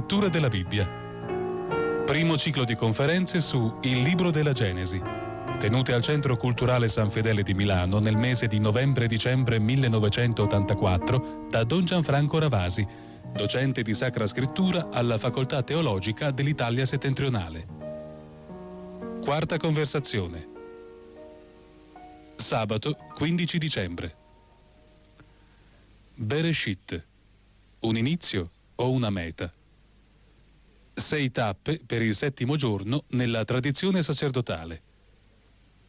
Lettura della Bibbia. Primo ciclo di conferenze su Il libro della Genesi, tenute al Centro Culturale San Fedele di Milano nel mese di novembre-dicembre 1984 da Don Gianfranco Ravasi, docente di Sacra Scrittura alla Facoltà Teologica dell'Italia Settentrionale. Quarta conversazione. Sabato 15 dicembre. Bereshit. Un inizio o una meta? Sei tappe per il settimo giorno nella tradizione sacerdotale.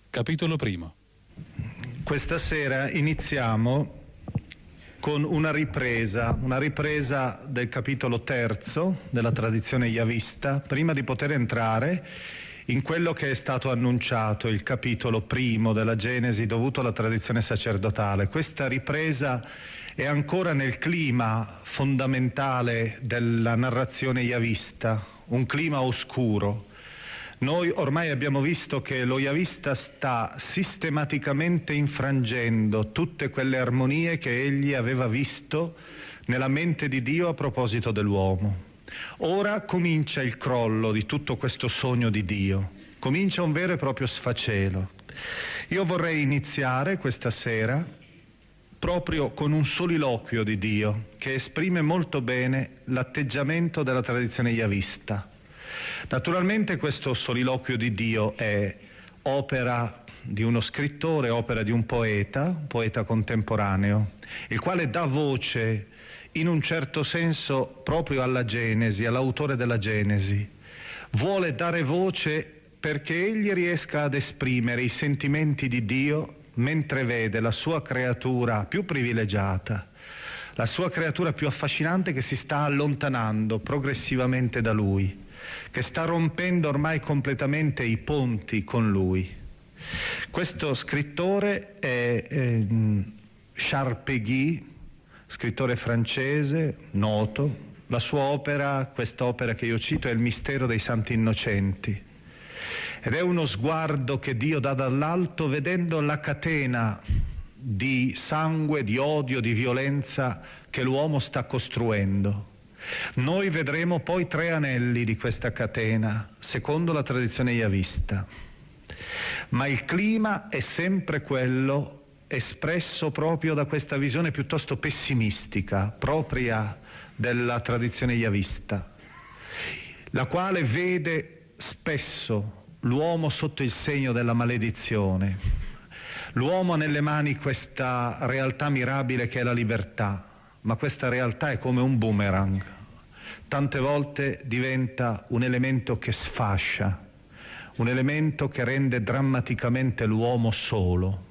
Capitolo primo. Questa sera iniziamo con una ripresa, una ripresa del capitolo terzo della tradizione yavista, prima di poter entrare in quello che è stato annunciato, il capitolo primo della Genesi dovuto alla tradizione sacerdotale. Questa ripresa è ancora nel clima fondamentale della narrazione yavista, un clima oscuro. Noi ormai abbiamo visto che lo yavista sta sistematicamente infrangendo tutte quelle armonie che egli aveva visto nella mente di Dio a proposito dell'uomo. Ora comincia il crollo di tutto questo sogno di Dio, comincia un vero e proprio sfacelo. Io vorrei iniziare questa sera proprio con un soliloquio di Dio che esprime molto bene l'atteggiamento della tradizione yavista. Naturalmente questo soliloquio di Dio è opera di uno scrittore, opera di un poeta, un poeta contemporaneo, il quale dà voce in un certo senso proprio alla Genesi, all'autore della Genesi. Vuole dare voce perché egli riesca ad esprimere i sentimenti di Dio mentre vede la sua creatura più privilegiata, la sua creatura più affascinante che si sta allontanando progressivamente da lui, che sta rompendo ormai completamente i ponti con lui. Questo scrittore è eh, Charles Péguy, scrittore francese, noto. La sua opera, questa opera che io cito, è Il mistero dei santi innocenti ed è uno sguardo che Dio dà dall'alto vedendo la catena di sangue, di odio, di violenza che l'uomo sta costruendo. Noi vedremo poi tre anelli di questa catena, secondo la tradizione yavista. Ma il clima è sempre quello espresso proprio da questa visione piuttosto pessimistica, propria della tradizione yavista, la quale vede spesso l'uomo sotto il segno della maledizione. L'uomo ha nelle mani questa realtà mirabile che è la libertà, ma questa realtà è come un boomerang. Tante volte diventa un elemento che sfascia, un elemento che rende drammaticamente l'uomo solo.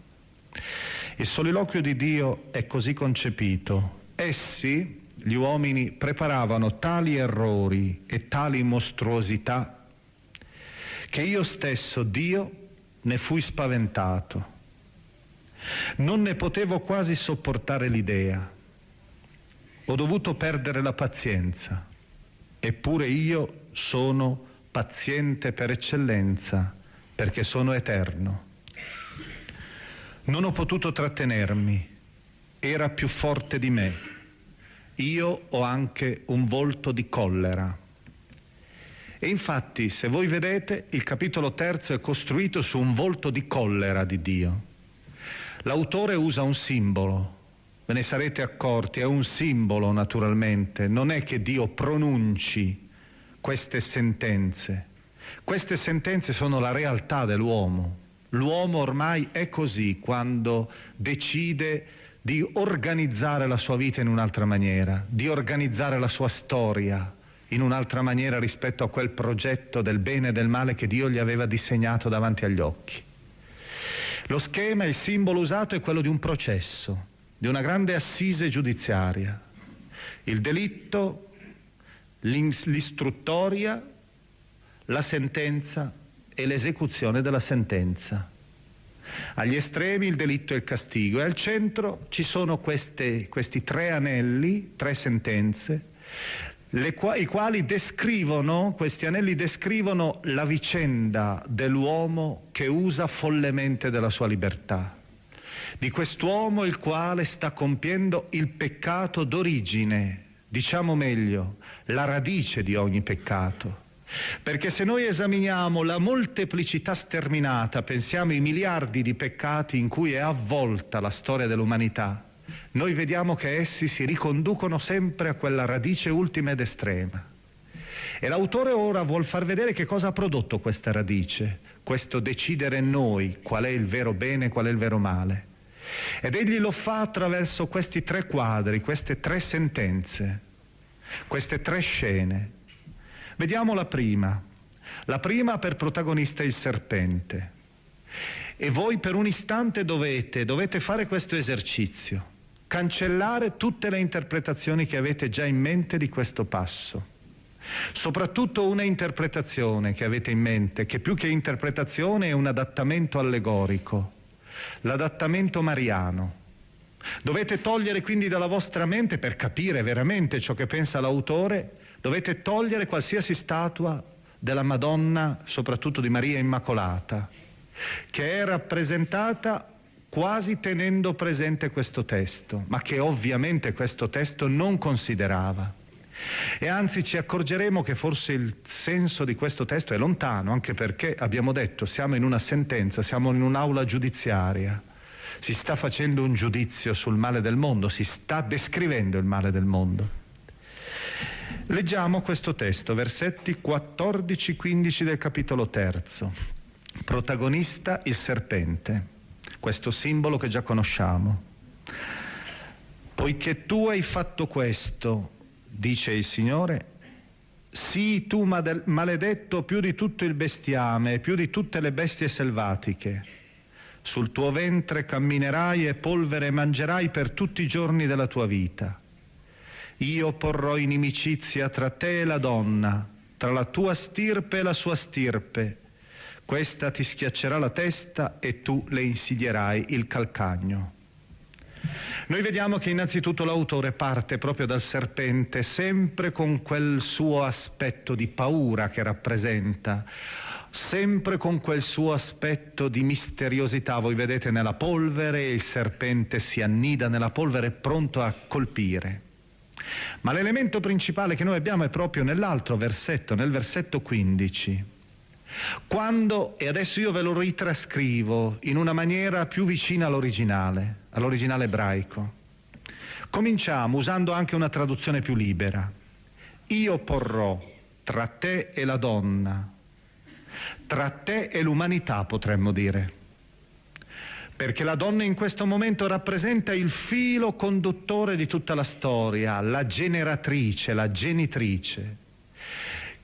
Il soliloquio di Dio è così concepito. Essi, gli uomini preparavano tali errori e tali mostruosità che io stesso, Dio, ne fui spaventato. Non ne potevo quasi sopportare l'idea. Ho dovuto perdere la pazienza, eppure io sono paziente per eccellenza, perché sono eterno. Non ho potuto trattenermi, era più forte di me. Io ho anche un volto di collera. E infatti, se voi vedete, il capitolo terzo è costruito su un volto di collera di Dio. L'autore usa un simbolo, ve ne sarete accorti, è un simbolo naturalmente, non è che Dio pronunci queste sentenze. Queste sentenze sono la realtà dell'uomo. L'uomo ormai è così quando decide di organizzare la sua vita in un'altra maniera, di organizzare la sua storia in un'altra maniera rispetto a quel progetto del bene e del male che Dio gli aveva disegnato davanti agli occhi. Lo schema, il simbolo usato è quello di un processo, di una grande assise giudiziaria. Il delitto, l'istruttoria, la sentenza e l'esecuzione della sentenza. Agli estremi il delitto e il castigo e al centro ci sono queste, questi tre anelli, tre sentenze, qua- i quali descrivono, questi anelli descrivono la vicenda dell'uomo che usa follemente della sua libertà, di quest'uomo il quale sta compiendo il peccato d'origine, diciamo meglio, la radice di ogni peccato. Perché se noi esaminiamo la molteplicità sterminata, pensiamo ai miliardi di peccati in cui è avvolta la storia dell'umanità, noi vediamo che essi si riconducono sempre a quella radice ultima ed estrema. E l'autore ora vuol far vedere che cosa ha prodotto questa radice, questo decidere noi qual è il vero bene e qual è il vero male. Ed egli lo fa attraverso questi tre quadri, queste tre sentenze, queste tre scene. Vediamo la prima. La prima per protagonista il serpente. E voi per un istante dovete, dovete fare questo esercizio, cancellare tutte le interpretazioni che avete già in mente di questo passo. Soprattutto una interpretazione che avete in mente, che più che interpretazione è un adattamento allegorico, l'adattamento mariano. Dovete togliere quindi dalla vostra mente, per capire veramente ciò che pensa l'autore, dovete togliere qualsiasi statua della Madonna, soprattutto di Maria Immacolata, che è rappresentata quasi tenendo presente questo testo, ma che ovviamente questo testo non considerava. E anzi ci accorgeremo che forse il senso di questo testo è lontano, anche perché abbiamo detto siamo in una sentenza, siamo in un'aula giudiziaria, si sta facendo un giudizio sul male del mondo, si sta descrivendo il male del mondo. Leggiamo questo testo, versetti 14-15 del capitolo terzo. Protagonista il serpente, questo simbolo che già conosciamo. Poiché tu hai fatto questo, dice il Signore, sii tu maledetto più di tutto il bestiame e più di tutte le bestie selvatiche. Sul tuo ventre camminerai e polvere mangerai per tutti i giorni della tua vita io porrò inimicizia tra te e la donna, tra la tua stirpe e la sua stirpe. Questa ti schiaccerà la testa e tu le insidierai il calcagno. Noi vediamo che innanzitutto l'autore parte proprio dal serpente, sempre con quel suo aspetto di paura che rappresenta, sempre con quel suo aspetto di misteriosità. Voi vedete nella polvere, il serpente si annida nella polvere pronto a colpire. Ma l'elemento principale che noi abbiamo è proprio nell'altro versetto, nel versetto 15. Quando, e adesso io ve lo ritrascrivo in una maniera più vicina all'originale, all'originale ebraico. Cominciamo usando anche una traduzione più libera. Io porrò tra te e la donna, tra te e l'umanità potremmo dire perché la donna in questo momento rappresenta il filo conduttore di tutta la storia, la generatrice, la genitrice.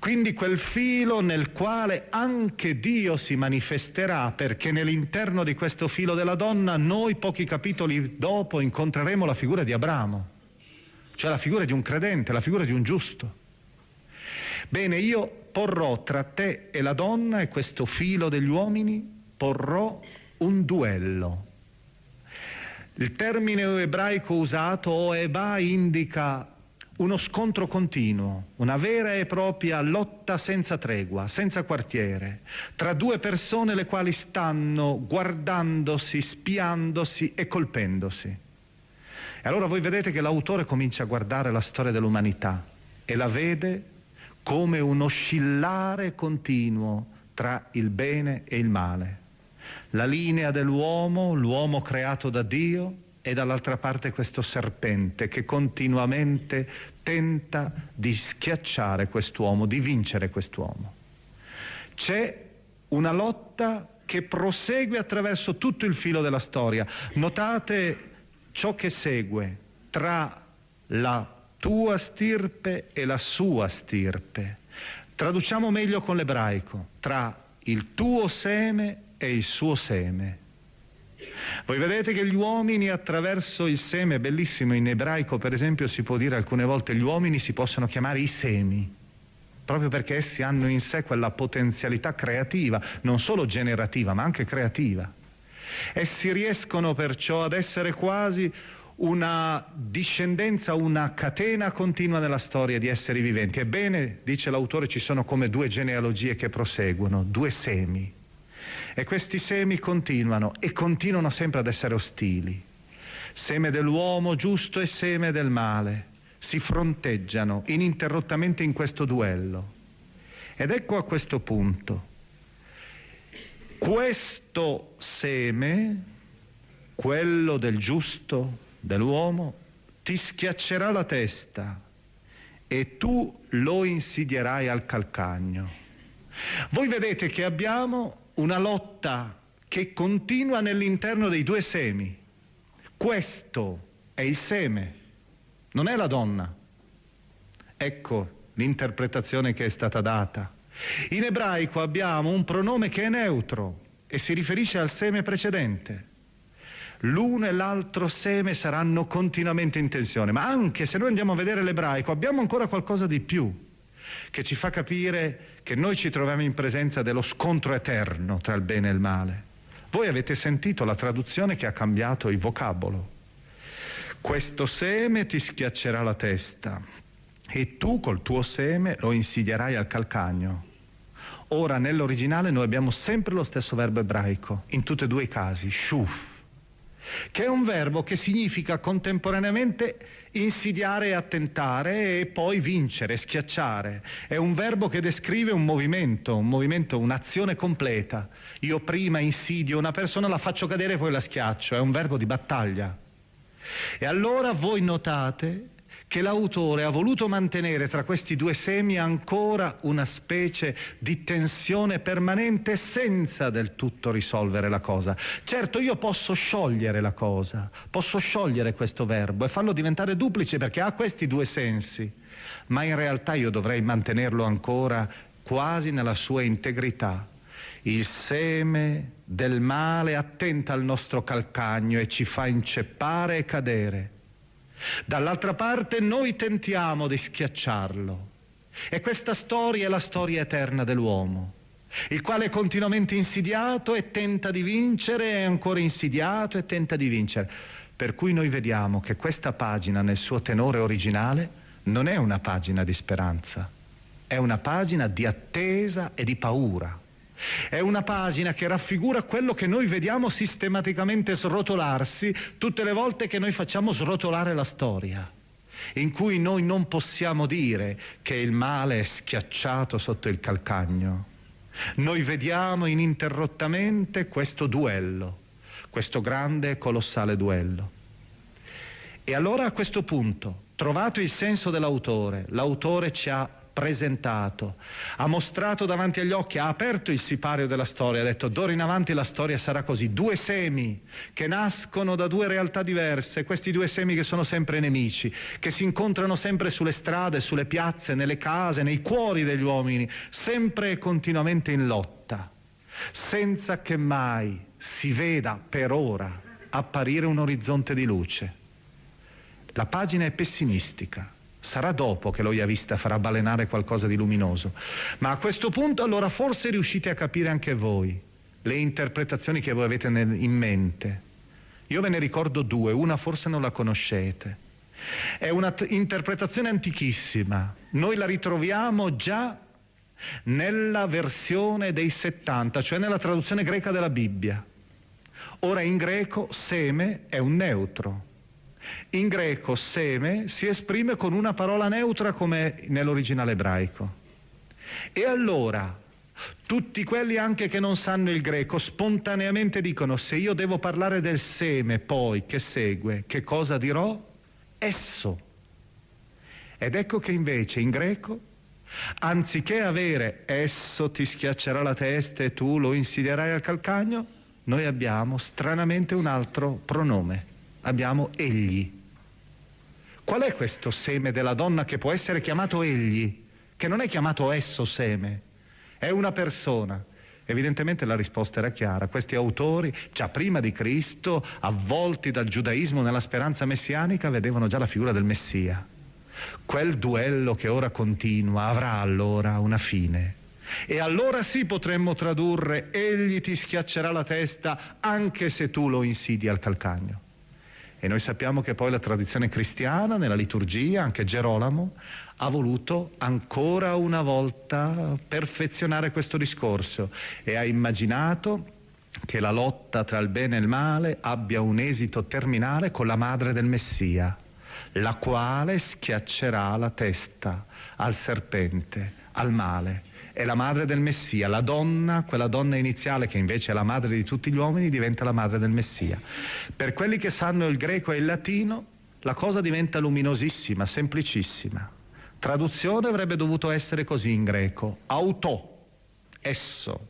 Quindi quel filo nel quale anche Dio si manifesterà, perché nell'interno di questo filo della donna noi pochi capitoli dopo incontreremo la figura di Abramo. cioè la figura di un credente, la figura di un giusto. Bene, io porrò tra te e la donna e questo filo degli uomini, porrò un duello. Il termine ebraico usato, oeba, indica uno scontro continuo, una vera e propria lotta senza tregua, senza quartiere, tra due persone le quali stanno guardandosi, spiandosi e colpendosi. E allora voi vedete che l'autore comincia a guardare la storia dell'umanità e la vede come un oscillare continuo tra il bene e il male. La linea dell'uomo, l'uomo creato da Dio, e dall'altra parte questo serpente che continuamente tenta di schiacciare quest'uomo, di vincere quest'uomo. C'è una lotta che prosegue attraverso tutto il filo della storia. Notate ciò che segue tra la tua stirpe e la sua stirpe. Traduciamo meglio con l'ebraico, tra il tuo seme e il suo seme. Voi vedete che gli uomini attraverso il seme, bellissimo in ebraico per esempio si può dire alcune volte gli uomini si possono chiamare i semi, proprio perché essi hanno in sé quella potenzialità creativa, non solo generativa ma anche creativa. Essi riescono perciò ad essere quasi una discendenza, una catena continua nella storia di esseri viventi. Ebbene, dice l'autore, ci sono come due genealogie che proseguono, due semi. E questi semi continuano e continuano sempre ad essere ostili. Seme dell'uomo giusto e seme del male si fronteggiano ininterrottamente in questo duello. Ed ecco a questo punto, questo seme, quello del giusto, dell'uomo, ti schiaccerà la testa e tu lo insidierai al calcagno. Voi vedete che abbiamo una lotta che continua nell'interno dei due semi. Questo è il seme, non è la donna. Ecco l'interpretazione che è stata data. In ebraico abbiamo un pronome che è neutro e si riferisce al seme precedente. L'uno e l'altro seme saranno continuamente in tensione, ma anche se noi andiamo a vedere l'ebraico abbiamo ancora qualcosa di più che ci fa capire che noi ci troviamo in presenza dello scontro eterno tra il bene e il male. Voi avete sentito la traduzione che ha cambiato il vocabolo. Questo seme ti schiaccerà la testa e tu col tuo seme lo insidierai al calcagno. Ora nell'originale noi abbiamo sempre lo stesso verbo ebraico, in tutti e due i casi, shuf che è un verbo che significa contemporaneamente insidiare e attentare e poi vincere, schiacciare. È un verbo che descrive un movimento, un movimento, un'azione completa. Io prima insidio una persona, la faccio cadere e poi la schiaccio, è un verbo di battaglia. E allora voi notate che l'autore ha voluto mantenere tra questi due semi ancora una specie di tensione permanente senza del tutto risolvere la cosa. Certo, io posso sciogliere la cosa, posso sciogliere questo verbo e farlo diventare duplice perché ha questi due sensi, ma in realtà io dovrei mantenerlo ancora quasi nella sua integrità. Il seme del male attenta al nostro calcagno e ci fa inceppare e cadere. Dall'altra parte noi tentiamo di schiacciarlo. E questa storia è la storia eterna dell'uomo, il quale è continuamente insidiato e tenta di vincere, è ancora insidiato e tenta di vincere. Per cui noi vediamo che questa pagina nel suo tenore originale non è una pagina di speranza, è una pagina di attesa e di paura. È una pagina che raffigura quello che noi vediamo sistematicamente srotolarsi tutte le volte che noi facciamo srotolare la storia, in cui noi non possiamo dire che il male è schiacciato sotto il calcagno. Noi vediamo ininterrottamente questo duello, questo grande e colossale duello. E allora a questo punto, trovato il senso dell'autore, l'autore ci ha presentato, ha mostrato davanti agli occhi, ha aperto il sipario della storia, ha detto d'ora in avanti la storia sarà così, due semi che nascono da due realtà diverse, questi due semi che sono sempre nemici, che si incontrano sempre sulle strade, sulle piazze, nelle case, nei cuori degli uomini, sempre e continuamente in lotta, senza che mai si veda per ora apparire un orizzonte di luce. La pagina è pessimistica. Sarà dopo che lo Yavista farà balenare qualcosa di luminoso. Ma a questo punto allora forse riuscite a capire anche voi le interpretazioni che voi avete nel, in mente. Io ve ne ricordo due, una forse non la conoscete. È un'interpretazione antichissima. Noi la ritroviamo già nella versione dei 70, cioè nella traduzione greca della Bibbia. Ora in greco seme è un neutro. In greco seme si esprime con una parola neutra come nell'originale ebraico. E allora tutti quelli anche che non sanno il greco spontaneamente dicono se io devo parlare del seme poi che segue, che cosa dirò? Esso. Ed ecco che invece in greco, anziché avere esso ti schiaccerà la testa e tu lo insidierai al calcagno, noi abbiamo stranamente un altro pronome abbiamo egli. Qual è questo seme della donna che può essere chiamato egli, che non è chiamato esso seme, è una persona? Evidentemente la risposta era chiara. Questi autori, già prima di Cristo, avvolti dal giudaismo nella speranza messianica, vedevano già la figura del Messia. Quel duello che ora continua avrà allora una fine. E allora sì potremmo tradurre, egli ti schiaccerà la testa anche se tu lo insidi al calcagno. E noi sappiamo che poi la tradizione cristiana, nella liturgia, anche Gerolamo, ha voluto ancora una volta perfezionare questo discorso e ha immaginato che la lotta tra il bene e il male abbia un esito terminale con la madre del Messia, la quale schiaccerà la testa al serpente, al male è la madre del Messia, la donna, quella donna iniziale che invece è la madre di tutti gli uomini, diventa la madre del Messia. Per quelli che sanno il greco e il latino, la cosa diventa luminosissima, semplicissima. Traduzione avrebbe dovuto essere così in greco, auto, esso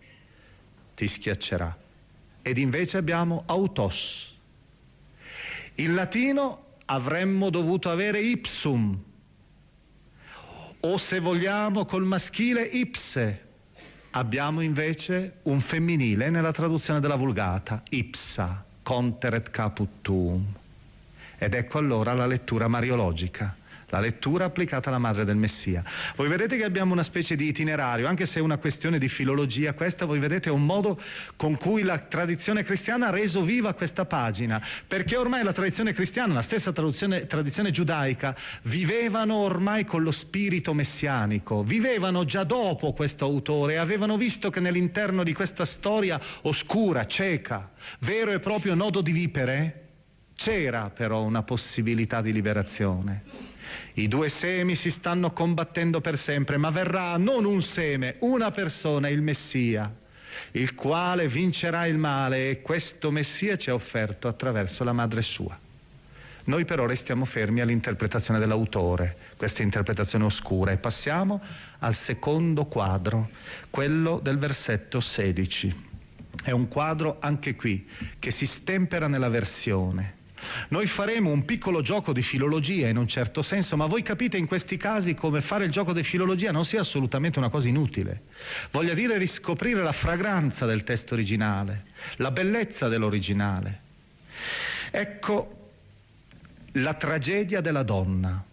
ti schiaccerà. Ed invece abbiamo autos. In latino avremmo dovuto avere ipsum, o se vogliamo col maschile ipse. Abbiamo invece un femminile nella traduzione della Vulgata, ipsa, conteret caput tuum. Ed ecco allora la lettura mariologica la lettura applicata alla madre del Messia. Voi vedete che abbiamo una specie di itinerario, anche se è una questione di filologia questa, voi vedete è un modo con cui la tradizione cristiana ha reso viva questa pagina, perché ormai la tradizione cristiana, la stessa tradizione giudaica, vivevano ormai con lo spirito messianico, vivevano già dopo questo autore, avevano visto che nell'interno di questa storia oscura, cieca, vero e proprio nodo di vipere, c'era però una possibilità di liberazione. I due semi si stanno combattendo per sempre, ma verrà non un seme, una persona, il Messia, il quale vincerà il male e questo Messia ci è offerto attraverso la madre sua. Noi però restiamo fermi all'interpretazione dell'autore, questa interpretazione oscura, e passiamo al secondo quadro, quello del versetto 16. È un quadro anche qui che si stempera nella versione noi faremo un piccolo gioco di filologia in un certo senso, ma voi capite in questi casi come fare il gioco di filologia non sia assolutamente una cosa inutile. Voglia dire riscoprire la fragranza del testo originale, la bellezza dell'originale. Ecco la tragedia della donna.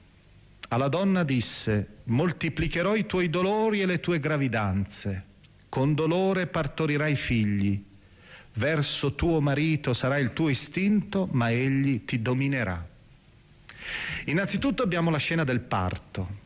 Alla donna disse, moltiplicherò i tuoi dolori e le tue gravidanze, con dolore partorirai figli verso tuo marito sarà il tuo istinto, ma egli ti dominerà. Innanzitutto abbiamo la scena del parto.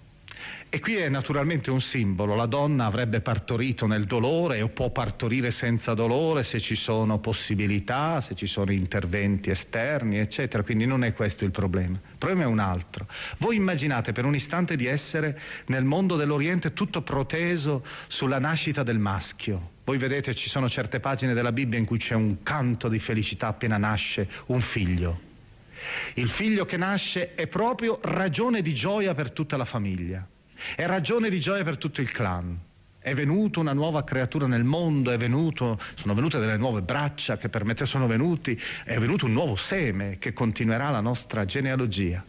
E qui è naturalmente un simbolo, la donna avrebbe partorito nel dolore o può partorire senza dolore se ci sono possibilità, se ci sono interventi esterni, eccetera, quindi non è questo il problema. Il problema è un altro. Voi immaginate per un istante di essere nel mondo dell'Oriente tutto proteso sulla nascita del maschio. Voi vedete ci sono certe pagine della Bibbia in cui c'è un canto di felicità appena nasce un figlio. Il figlio che nasce è proprio ragione di gioia per tutta la famiglia. È ragione di gioia per tutto il clan. È venuta una nuova creatura nel mondo, venuto, sono venute delle nuove braccia che per me sono venuti, è venuto un nuovo seme che continuerà la nostra genealogia.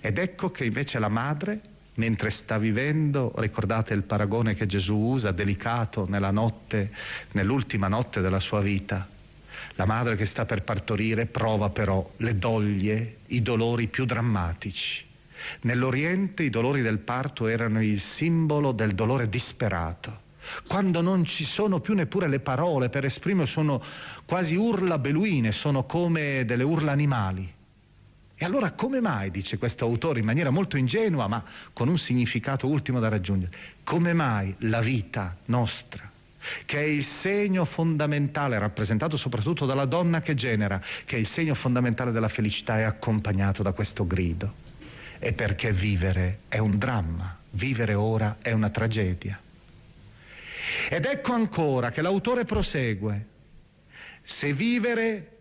Ed ecco che invece la madre, mentre sta vivendo, ricordate il paragone che Gesù usa, delicato nella notte, nell'ultima notte della sua vita, La madre che sta per partorire prova però le doglie, i dolori più drammatici. Nell'Oriente i dolori del parto erano il simbolo del dolore disperato. Quando non ci sono più neppure le parole per esprimere, sono quasi urla beluine, sono come delle urla animali. E allora come mai, dice questo autore in maniera molto ingenua, ma con un significato ultimo da raggiungere, come mai la vita nostra, che è il segno fondamentale, rappresentato soprattutto dalla donna che genera, che è il segno fondamentale della felicità, è accompagnato da questo grido? È perché vivere è un dramma, vivere ora è una tragedia. Ed ecco ancora che l'autore prosegue, se vivere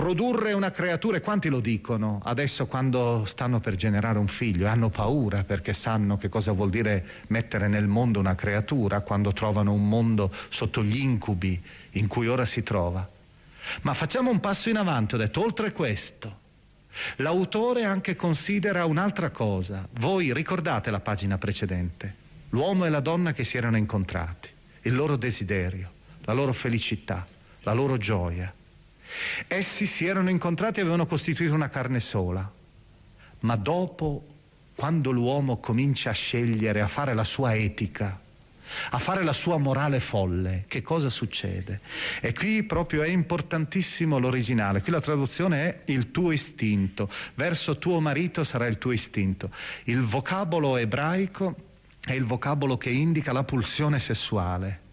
Produrre una creatura, e quanti lo dicono adesso quando stanno per generare un figlio hanno paura perché sanno che cosa vuol dire mettere nel mondo una creatura quando trovano un mondo sotto gli incubi in cui ora si trova. Ma facciamo un passo in avanti, ho detto, oltre questo, l'autore anche considera un'altra cosa. Voi ricordate la pagina precedente, l'uomo e la donna che si erano incontrati, il loro desiderio, la loro felicità, la loro gioia Essi si erano incontrati e avevano costituito una carne sola, ma dopo, quando l'uomo comincia a scegliere, a fare la sua etica, a fare la sua morale folle, che cosa succede? E qui proprio è importantissimo l'originale, qui la traduzione è il tuo istinto, verso tuo marito sarà il tuo istinto. Il vocabolo ebraico è il vocabolo che indica la pulsione sessuale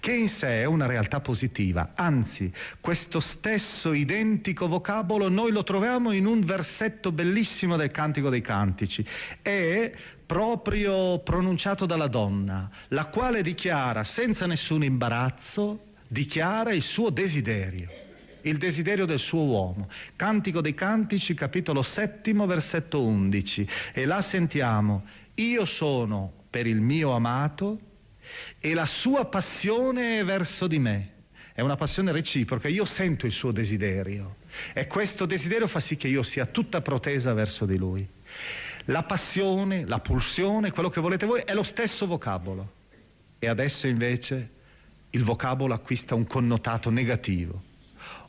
che in sé è una realtà positiva, anzi questo stesso identico vocabolo noi lo troviamo in un versetto bellissimo del Cantico dei Cantici, è proprio pronunciato dalla donna, la quale dichiara senza nessun imbarazzo, dichiara il suo desiderio il desiderio del suo uomo. Cantico dei Cantici, capitolo settimo, versetto 11. E là sentiamo, io sono per il mio amato e la sua passione verso di me. È una passione reciproca, io sento il suo desiderio e questo desiderio fa sì che io sia tutta protesa verso di lui. La passione, la pulsione, quello che volete voi, è lo stesso vocabolo. E adesso invece il vocabolo acquista un connotato negativo.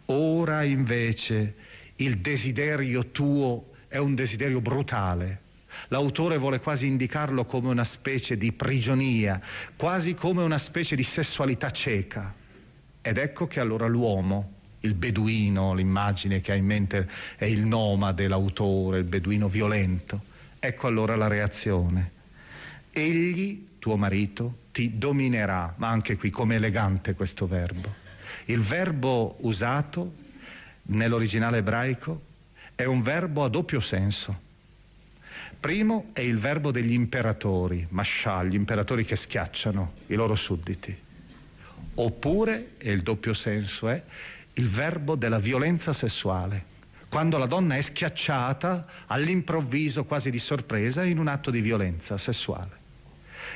Ora invece il desiderio tuo è un desiderio brutale, L'autore vuole quasi indicarlo come una specie di prigionia, quasi come una specie di sessualità cieca. Ed ecco che allora l'uomo, il beduino, l'immagine che ha in mente è il nomade, l'autore, il beduino violento, ecco allora la reazione. Egli, tuo marito, ti dominerà, ma anche qui come elegante questo verbo. Il verbo usato nell'originale ebraico è un verbo a doppio senso primo è il verbo degli imperatori, mashal, gli imperatori che schiacciano i loro sudditi. Oppure, e il doppio senso è, il verbo della violenza sessuale, quando la donna è schiacciata all'improvviso, quasi di sorpresa, in un atto di violenza sessuale.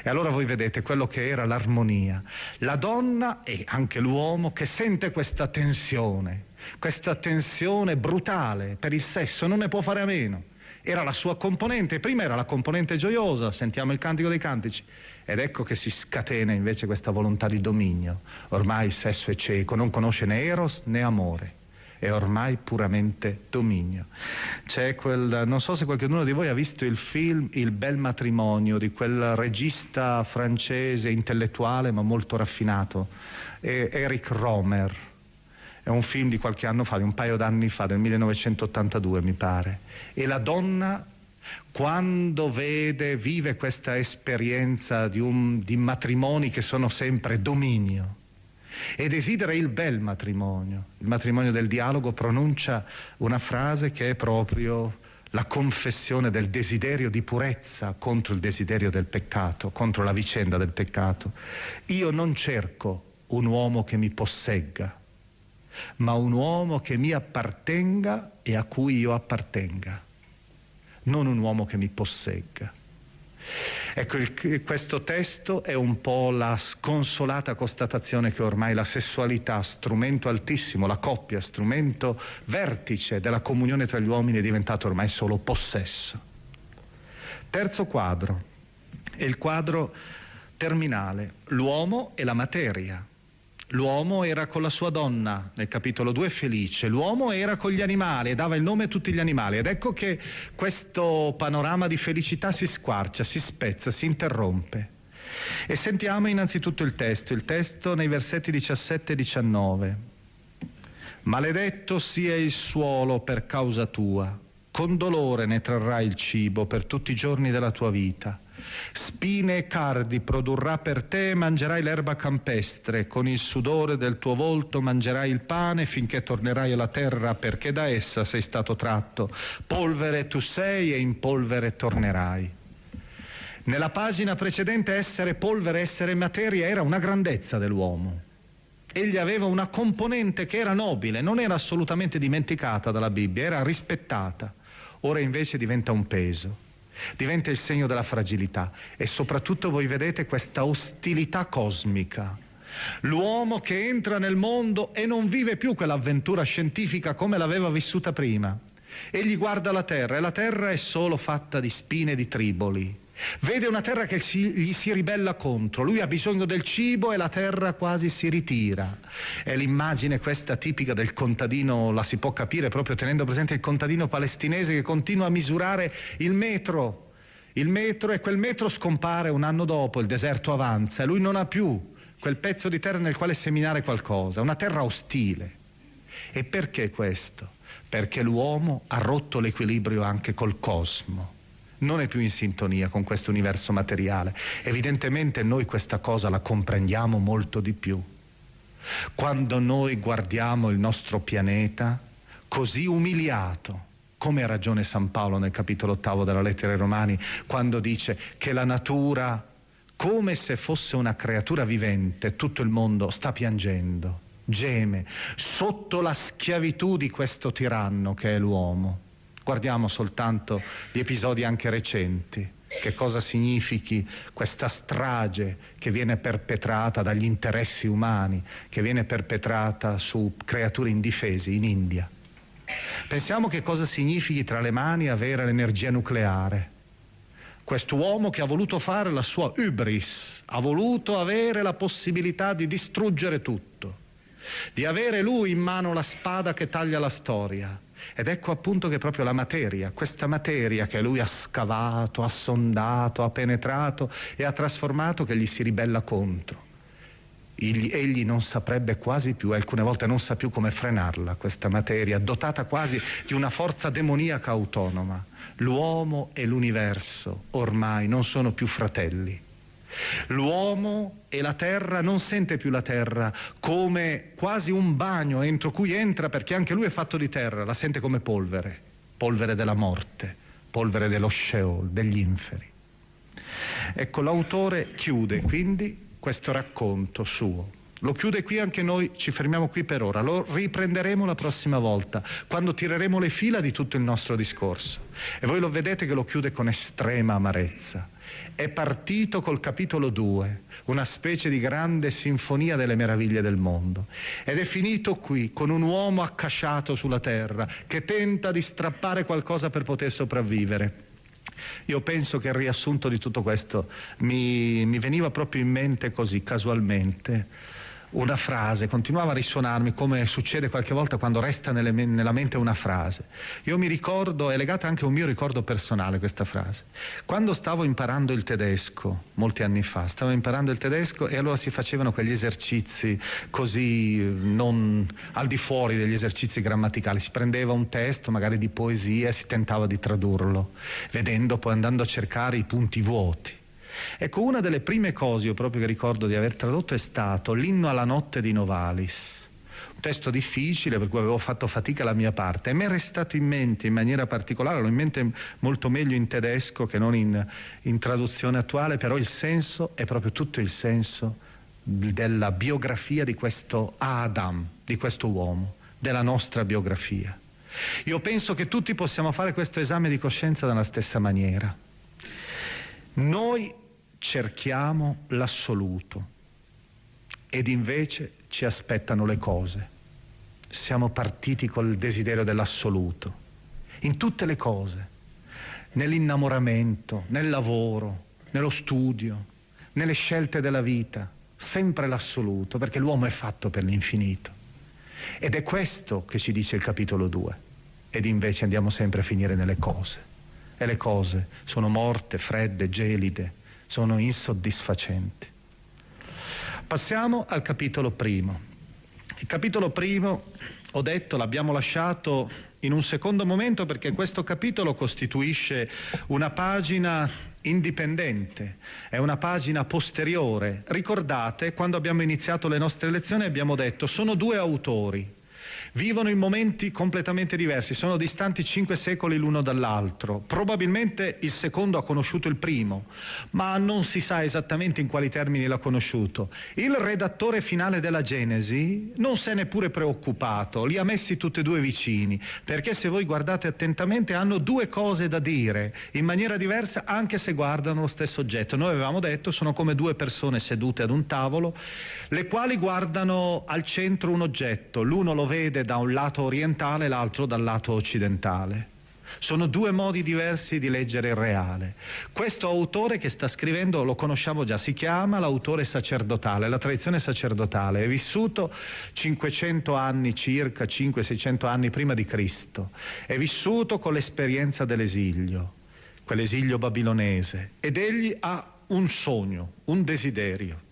E allora voi vedete quello che era l'armonia. La donna e anche l'uomo che sente questa tensione, questa tensione brutale per il sesso, non ne può fare a meno era la sua componente, prima era la componente gioiosa, sentiamo il cantico dei cantici, ed ecco che si scatena invece questa volontà di dominio. Ormai il sesso è cieco, non conosce né eros né amore, è ormai puramente dominio. C'è quel, non so se qualcuno di voi ha visto il film Il bel matrimonio di quel regista francese intellettuale ma molto raffinato, Eric Romer è un film di qualche anno fa, di un paio d'anni fa, del 1982 mi pare. E la donna, quando vede, vive questa esperienza di, un, di matrimoni che sono sempre dominio, e desidera il bel matrimonio, il matrimonio del dialogo, pronuncia una frase che è proprio la confessione del desiderio di purezza contro il desiderio del peccato, contro la vicenda del peccato. Io non cerco un uomo che mi possegga, ma un uomo che mi appartenga e a cui io appartenga, non un uomo che mi possegga. Ecco, il, questo testo è un po' la sconsolata constatazione che ormai la sessualità, strumento altissimo, la coppia, strumento vertice della comunione tra gli uomini, è diventato ormai solo possesso. Terzo quadro, è il quadro terminale, l'uomo e la materia L'uomo era con la sua donna, nel capitolo 2 felice, l'uomo era con gli animali e dava il nome a tutti gli animali ed ecco che questo panorama di felicità si squarcia, si spezza, si interrompe. E sentiamo innanzitutto il testo, il testo nei versetti 17 e 19. Maledetto sia il suolo per causa tua, con dolore ne trarrai il cibo per tutti i giorni della tua vita Spine e cardi produrrà per te, mangerai l'erba campestre, con il sudore del tuo volto mangerai il pane finché tornerai alla terra perché da essa sei stato tratto. Polvere tu sei e in polvere tornerai. Nella pagina precedente essere polvere, essere materia era una grandezza dell'uomo. Egli aveva una componente che era nobile, non era assolutamente dimenticata dalla Bibbia, era rispettata. Ora invece diventa un peso diventa il segno della fragilità e soprattutto voi vedete questa ostilità cosmica. L'uomo che entra nel mondo e non vive più quell'avventura scientifica come l'aveva vissuta prima. Egli guarda la terra e la terra è solo fatta di spine e di triboli. Vede una terra che gli si ribella contro, lui ha bisogno del cibo e la terra quasi si ritira. È l'immagine questa tipica del contadino, la si può capire proprio tenendo presente il contadino palestinese che continua a misurare il metro. Il metro e quel metro scompare un anno dopo, il deserto avanza e lui non ha più quel pezzo di terra nel quale seminare qualcosa, una terra ostile. E perché questo? Perché l'uomo ha rotto l'equilibrio anche col cosmo non è più in sintonia con questo universo materiale. Evidentemente noi questa cosa la comprendiamo molto di più. Quando noi guardiamo il nostro pianeta così umiliato, come ha ragione San Paolo nel capitolo ottavo della lettera ai Romani, quando dice che la natura, come se fosse una creatura vivente, tutto il mondo sta piangendo, geme, sotto la schiavitù di questo tiranno che è l'uomo Guardiamo soltanto gli episodi anche recenti, che cosa significhi questa strage che viene perpetrata dagli interessi umani, che viene perpetrata su creature indifesi in India. Pensiamo che cosa significhi tra le mani avere l'energia nucleare. Quest'uomo che ha voluto fare la sua ubris, ha voluto avere la possibilità di distruggere tutto, di avere lui in mano la spada che taglia la storia, ed ecco appunto che proprio la materia, questa materia che lui ha scavato, ha sondato, ha penetrato e ha trasformato, che gli si ribella contro. Egli, non saprebbe quasi più, alcune volte non sa più come frenarla, questa materia, dotata quasi di una forza demoniaca autonoma. L'uomo e l'universo ormai non sono più fratelli. L'uomo e la terra non sente più la terra come quasi un bagno entro cui entra perché anche lui è fatto di terra, la sente come polvere, polvere della morte, polvere dello Sheol, degli inferi. Ecco, l'autore chiude quindi questo racconto suo. Lo chiude qui anche noi, ci fermiamo qui per ora, lo riprenderemo la prossima volta, quando tireremo le fila di tutto il nostro discorso. E voi lo vedete che lo chiude con estrema amarezza è partito col capitolo 2, una specie di grande sinfonia delle meraviglie del mondo, ed è finito qui con un uomo accasciato sulla terra che tenta di strappare qualcosa per poter sopravvivere. Io penso che il riassunto di tutto questo mi, mi veniva proprio in mente così, casualmente una frase, continuava a risuonarmi come succede qualche volta quando resta nelle, nella mente una frase. Io mi ricordo, è legata anche a un mio ricordo personale questa frase. Quando stavo imparando il tedesco, molti anni fa, stavo imparando il tedesco e allora si facevano quegli esercizi così non al di fuori degli esercizi grammaticali, si prendeva un testo magari di poesia e si tentava di tradurlo, vedendo poi andando a cercare i punti vuoti. Ecco, una delle prime cose io proprio che ricordo di aver tradotto è stato l'inno alla notte di Novalis. Un testo difficile per cui avevo fatto fatica la mia parte e mi è restato in mente in maniera particolare, l'ho in mente molto meglio in tedesco che non in, in traduzione attuale, però il senso è proprio tutto il senso della biografia di questo Adam, di questo uomo, della nostra biografia. Io penso che tutti possiamo fare questo esame di coscienza nella stessa maniera. Noi cerchiamo l'assoluto ed invece ci aspettano le cose. Siamo partiti col desiderio dell'assoluto, in tutte le cose, nell'innamoramento, nel lavoro, nello studio, nelle scelte della vita. sempre l'assoluto, perché l'uomo è fatto per l'infinito. Ed è questo che ci dice il capitolo 2. Ed invece andiamo sempre a finire nelle cose. E le cose sono morte, fredde, gelide, sono insoddisfacenti. Passiamo al capitolo primo. Il capitolo primo, ho detto, l'abbiamo lasciato in un secondo momento perché questo capitolo costituisce una pagina indipendente, è una pagina posteriore. Ricordate, quando abbiamo iniziato le nostre lezioni abbiamo detto sono due autori, vivono in momenti completamente diversi, sono distanti cinque secoli l'uno dall'altro. Probabilmente il secondo ha conosciuto il primo, ma non si sa esattamente in quali termini l'ha conosciuto. Il redattore finale della Genesi non se n'è pure preoccupato, li ha messi tutti e due vicini, perché se voi guardate attentamente hanno due cose da dire in maniera diversa anche se guardano lo stesso oggetto. Noi avevamo detto sono come due persone sedute ad un tavolo, le quali guardano al centro un oggetto, l'uno lo vede da un lato orientale, l'altro dal lato occidentale. Sono due modi diversi di leggere il reale. Questo autore che sta scrivendo lo conosciamo già, si chiama l'autore sacerdotale, la tradizione sacerdotale. È vissuto 500 anni circa, 500-600 anni prima di Cristo. È vissuto con l'esperienza dell'esilio, quell'esilio babilonese. Ed egli ha un sogno, un desiderio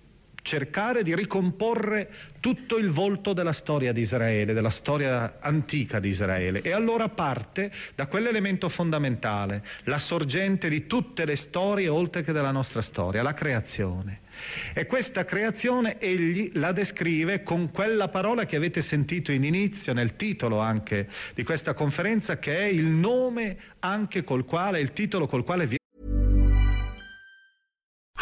cercare di ricomporre tutto il volto della storia di Israele, della storia antica di Israele. E allora parte da quell'elemento fondamentale, la sorgente di tutte le storie oltre che della nostra storia, la creazione. E questa creazione egli la descrive con quella parola che avete sentito in inizio, nel titolo anche di questa conferenza, che è il nome anche col quale, il titolo col quale viene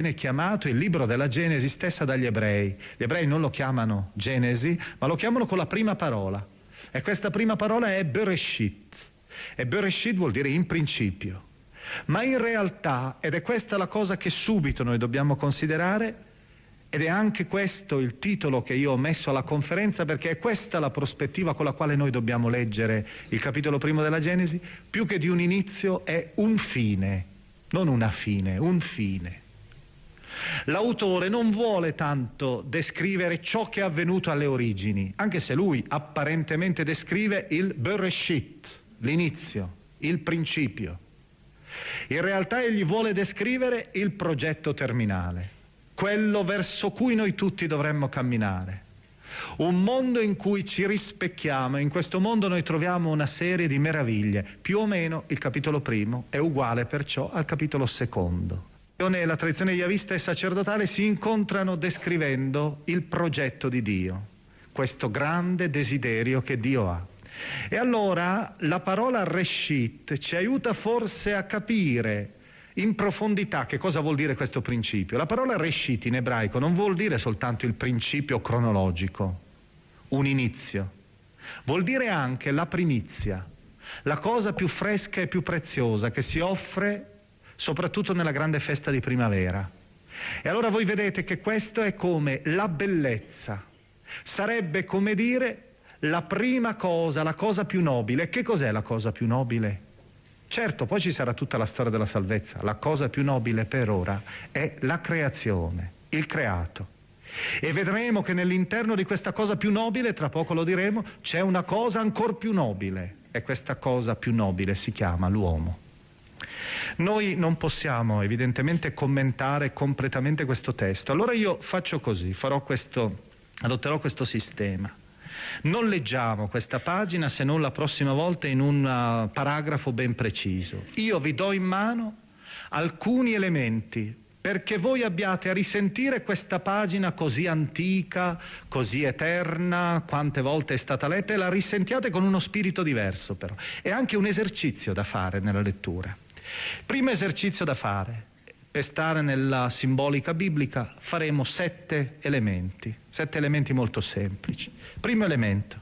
Viene chiamato il libro della Genesi stessa dagli ebrei. Gli ebrei non lo chiamano Genesi, ma lo chiamano con la prima parola. E questa prima parola è Bereshit. E Bereshit vuol dire in principio. Ma in realtà, ed è questa la cosa che subito noi dobbiamo considerare, ed è anche questo il titolo che io ho messo alla conferenza, perché è questa la prospettiva con la quale noi dobbiamo leggere il capitolo primo della Genesi, più che di un inizio è un fine, non una fine, un fine. L'autore non vuole tanto descrivere ciò che è avvenuto alle origini, anche se lui apparentemente descrive il Bereshit, l'inizio, il principio. In realtà egli vuole descrivere il progetto terminale, quello verso cui noi tutti dovremmo camminare. Un mondo in cui ci rispecchiamo, in questo mondo noi troviamo una serie di meraviglie, più o meno il capitolo primo è uguale perciò al capitolo secondo la tradizione yavista e sacerdotale si incontrano descrivendo il progetto di Dio, questo grande desiderio che Dio ha. E allora la parola reshit ci aiuta forse a capire in profondità che cosa vuol dire questo principio. La parola reshit in ebraico non vuol dire soltanto il principio cronologico, un inizio, vuol dire anche la primizia, la cosa più fresca e più preziosa che si offre soprattutto nella grande festa di primavera. E allora voi vedete che questo è come la bellezza, sarebbe come dire la prima cosa, la cosa più nobile. Che cos'è la cosa più nobile? Certo, poi ci sarà tutta la storia della salvezza. La cosa più nobile per ora è la creazione, il creato. E vedremo che nell'interno di questa cosa più nobile, tra poco lo diremo, c'è una cosa ancora più nobile. E questa cosa più nobile si chiama l'uomo. Noi non possiamo evidentemente commentare completamente questo testo, allora io faccio così, questo, adotterò questo sistema. Non leggiamo questa pagina se non la prossima volta in un uh, paragrafo ben preciso. Io vi do in mano alcuni elementi perché voi abbiate a risentire questa pagina così antica, così eterna, quante volte è stata letta, e la risentiate con uno spirito diverso però. È anche un esercizio da fare nella lettura. Primo esercizio da fare, per stare nella simbolica biblica, faremo sette elementi, sette elementi molto semplici. Primo elemento,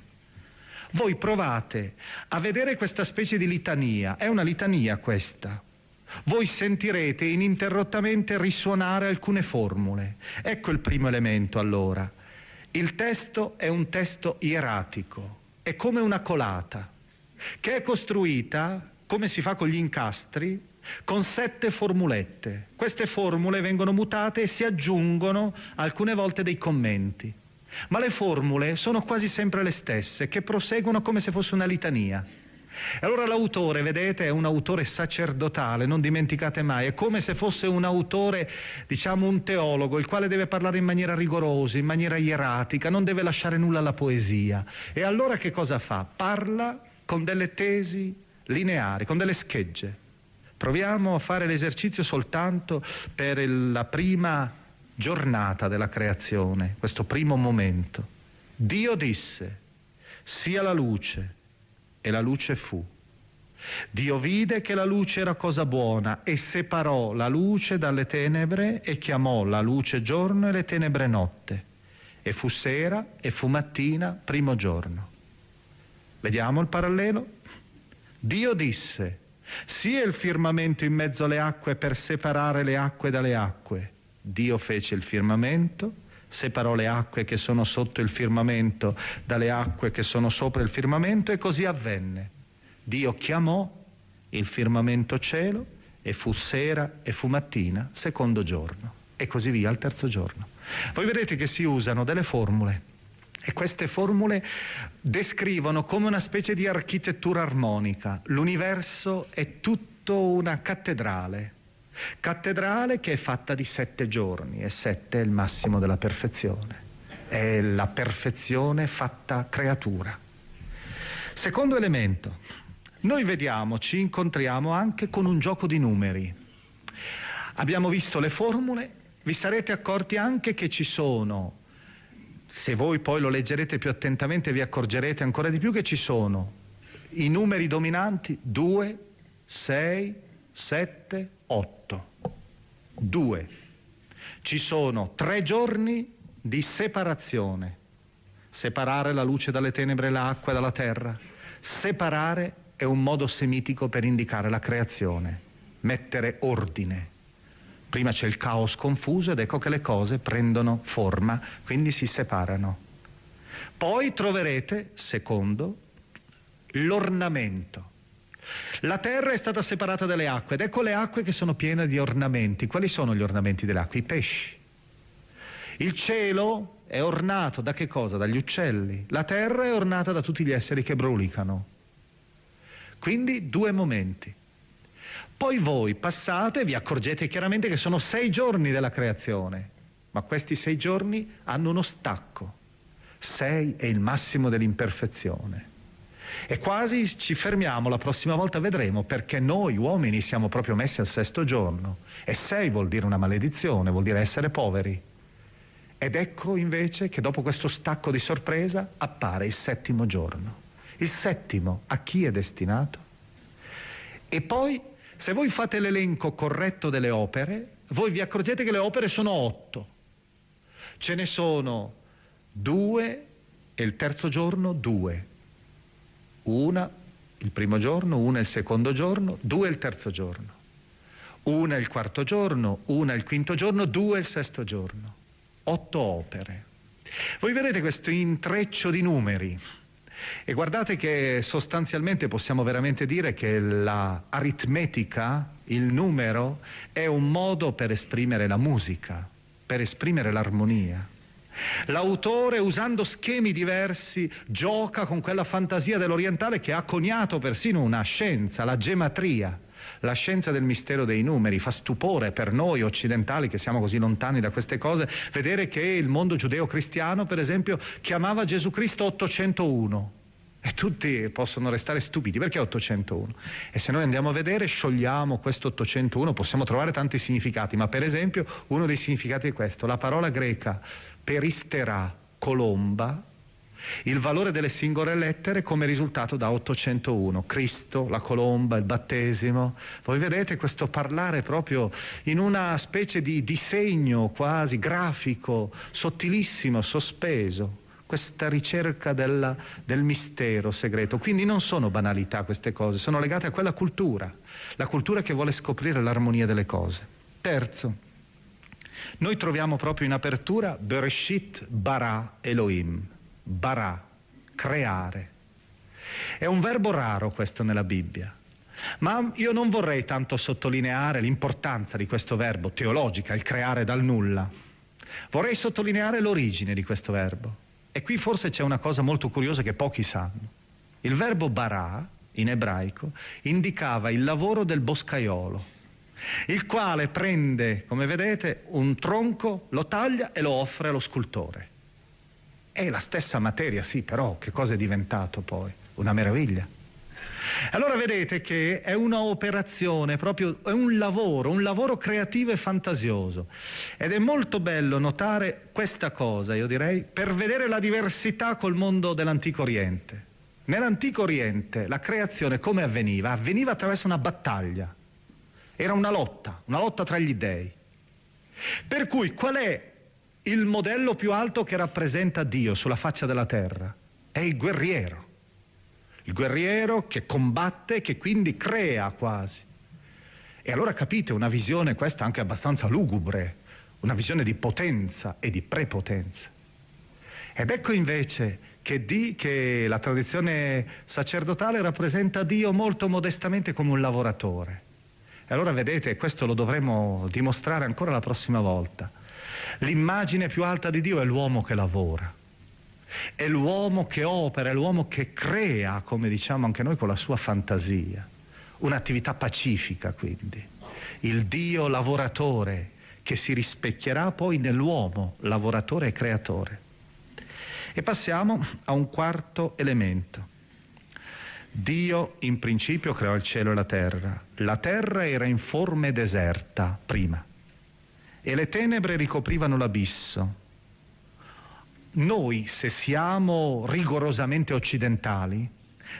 voi provate a vedere questa specie di litania, è una litania questa, voi sentirete ininterrottamente risuonare alcune formule. Ecco il primo elemento allora. Il testo è un testo ieratico, è come una colata, che è costruita, come si fa con gli incastri, con sette formulette. Queste formule vengono mutate e si aggiungono alcune volte dei commenti. Ma le formule sono quasi sempre le stesse, che proseguono come se fosse una litania. E allora l'autore, vedete, è un autore sacerdotale, non dimenticate mai, è come se fosse un autore, diciamo un teologo, il quale deve parlare in maniera rigorosa, in maniera ieratica, non deve lasciare nulla alla poesia. E allora che cosa fa? Parla con delle tesi lineari, con delle schegge. Proviamo a fare l'esercizio soltanto per la prima giornata della creazione, questo primo momento. Dio disse, sia la luce e la luce fu. Dio vide che la luce era cosa buona e separò la luce dalle tenebre e chiamò la luce giorno e le tenebre notte. E fu sera e fu mattina, primo giorno. Vediamo il parallelo? Dio disse, sia il firmamento in mezzo alle acque per separare le acque dalle acque. Dio fece il firmamento separò le acque che sono sotto il firmamento dalle acque che sono sopra il firmamento e così avvenne. Dio chiamò il firmamento cielo e fu sera e fu mattina, secondo giorno e così via al terzo giorno. Voi vedete che si usano delle formule e queste formule descrivono come una specie di architettura armonica. L'universo è tutto una cattedrale Cattedrale che è fatta di sette giorni e sette è il massimo della perfezione. È la perfezione fatta creatura. Secondo elemento, noi vediamo, ci incontriamo anche con un gioco di numeri. Abbiamo visto le formule, vi sarete accorti anche che ci sono, se voi poi lo leggerete più attentamente vi accorgerete ancora di più che ci sono i numeri dominanti 2, 6, 7, 8. 2. Ci sono tre giorni di separazione. Separare la luce dalle tenebre l'acqua dalla terra. Separare è un modo semitico per indicare la creazione, mettere ordine. Prima c'è il caos confuso ed ecco che le cose prendono forma, quindi si separano. Poi troverete, secondo, l'ornamento. La terra è stata separata dalle acque ed ecco le acque che sono piene di ornamenti. Quali sono gli ornamenti delle acque? I pesci. Il cielo è ornato da che cosa? Dagli uccelli. La terra è ornata da tutti gli esseri che brulicano. Quindi due momenti. Poi voi passate e vi accorgete chiaramente che sono sei giorni della creazione, ma questi sei giorni hanno uno stacco. Sei è il massimo dell'imperfezione. E quasi ci fermiamo, la prossima volta vedremo, perché noi uomini siamo proprio messi al sesto giorno. E sei vuol dire una maledizione, vuol dire essere poveri. Ed ecco invece che dopo questo stacco di sorpresa appare il settimo giorno. Il settimo a chi è destinato? E poi, se voi fate l'elenco corretto delle opere, voi vi accorgete che le opere sono otto. Ce ne sono due e il terzo giorno due una il primo giorno, una il secondo giorno, due il terzo giorno, una il quarto giorno, una il quinto giorno, due il sesto giorno. Otto opere. Voi vedete questo intreccio di numeri e guardate che sostanzialmente possiamo veramente dire che l'aritmetica, il numero, è un modo per esprimere la musica, per esprimere l'armonia. L'autore, usando schemi diversi, gioca con quella fantasia dell'orientale che ha coniato persino una scienza, la gematria. La scienza del mistero dei numeri, fa stupore per noi occidentali che siamo così lontani da queste cose, vedere che il mondo giudeo-cristiano, per esempio, chiamava Gesù Cristo 801. E tutti possono restare stupidi, perché 801? E se noi andiamo a vedere, sciogliamo questo 801, possiamo trovare tanti significati, ma per esempio uno dei significati è questo, la parola greca peristerà, colomba, il valore delle singole lettere come risultato da 801, Cristo, la colomba, il battesimo. Voi vedete questo parlare proprio in una specie di disegno quasi grafico, sottilissimo, sospeso questa ricerca della, del mistero segreto. Quindi non sono banalità queste cose, sono legate a quella cultura, la cultura che vuole scoprire l'armonia delle cose. Terzo, noi troviamo proprio in apertura Bereshit bara Elohim, bara, creare. È un verbo raro questo nella Bibbia. Ma io non vorrei tanto sottolineare l'importanza di questo verbo teologica, il creare dal nulla. Vorrei sottolineare l'origine di questo verbo. E qui forse c'è una cosa molto curiosa che pochi sanno. Il verbo bara, in ebraico, indicava il lavoro del boscaiolo, il quale prende, come vedete, un tronco, lo taglia e lo offre allo scultore. È la stessa materia, sì, però che cosa è diventato poi? Una meraviglia. Allora vedete che è un'operazione, proprio è un lavoro, un lavoro creativo e fantasioso. Ed è molto bello notare questa cosa, io direi, per vedere la diversità col mondo dell'Antico Oriente. Nell'Antico Oriente la creazione come avveniva? Avveniva attraverso una battaglia. Era una lotta, una lotta tra gli dèi. Per cui qual è il modello più alto che rappresenta Dio sulla faccia della terra? È il guerriero il guerriero che combatte, che quindi crea quasi. E allora capite una visione questa anche abbastanza lugubre, una visione di potenza e di prepotenza. Ed ecco invece che, di, che la tradizione sacerdotale rappresenta Dio molto modestamente come un lavoratore. E allora vedete, questo lo dovremo dimostrare ancora la prossima volta. L'immagine più alta di Dio è l'uomo che lavora. È l'uomo che opera, è l'uomo che crea, come diciamo anche noi, con la sua fantasia. Un'attività pacifica, quindi. Il Dio lavoratore che si rispecchierà poi nell'uomo lavoratore e creatore. E passiamo a un quarto elemento. Dio in principio creò il cielo e la terra. La terra era in forme deserta prima e le tenebre ricoprivano l'abisso noi se siamo rigorosamente occidentali,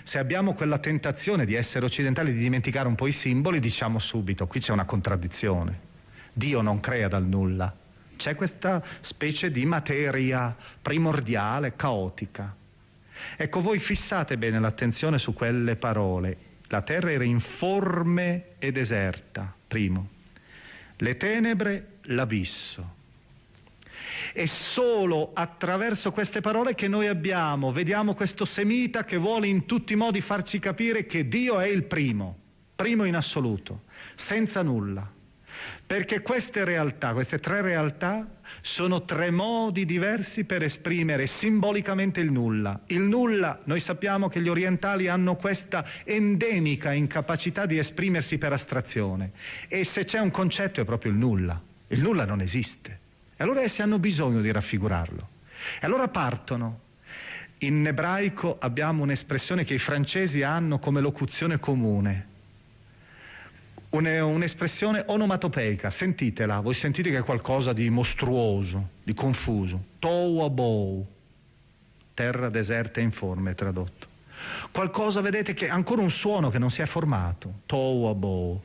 se abbiamo quella tentazione di essere occidentali, di dimenticare un po' i simboli, diciamo subito, qui c'è una contraddizione. Dio non crea dal nulla. C'è questa specie di materia primordiale, caotica. Ecco, voi fissate bene l'attenzione su quelle parole. La terra era informe e deserta, primo. Le tenebre, l'abisso. È solo attraverso queste parole che noi abbiamo, vediamo questo semita che vuole in tutti i modi farci capire che Dio è il primo, primo in assoluto, senza nulla. Perché queste realtà, queste tre realtà, sono tre modi diversi per esprimere simbolicamente il nulla. Il nulla, noi sappiamo che gli orientali hanno questa endemica incapacità di esprimersi per astrazione. E se c'è un concetto è proprio il nulla. Il nulla non esiste. E allora essi hanno bisogno di raffigurarlo. E allora partono. In ebraico abbiamo un'espressione che i francesi hanno come locuzione comune, un'espressione onomatopeica, sentitela, voi sentite che è qualcosa di mostruoso, di confuso. Tou abou, terra deserta e informe tradotto. Qualcosa, vedete, che è ancora un suono che non si è formato. Tou abou.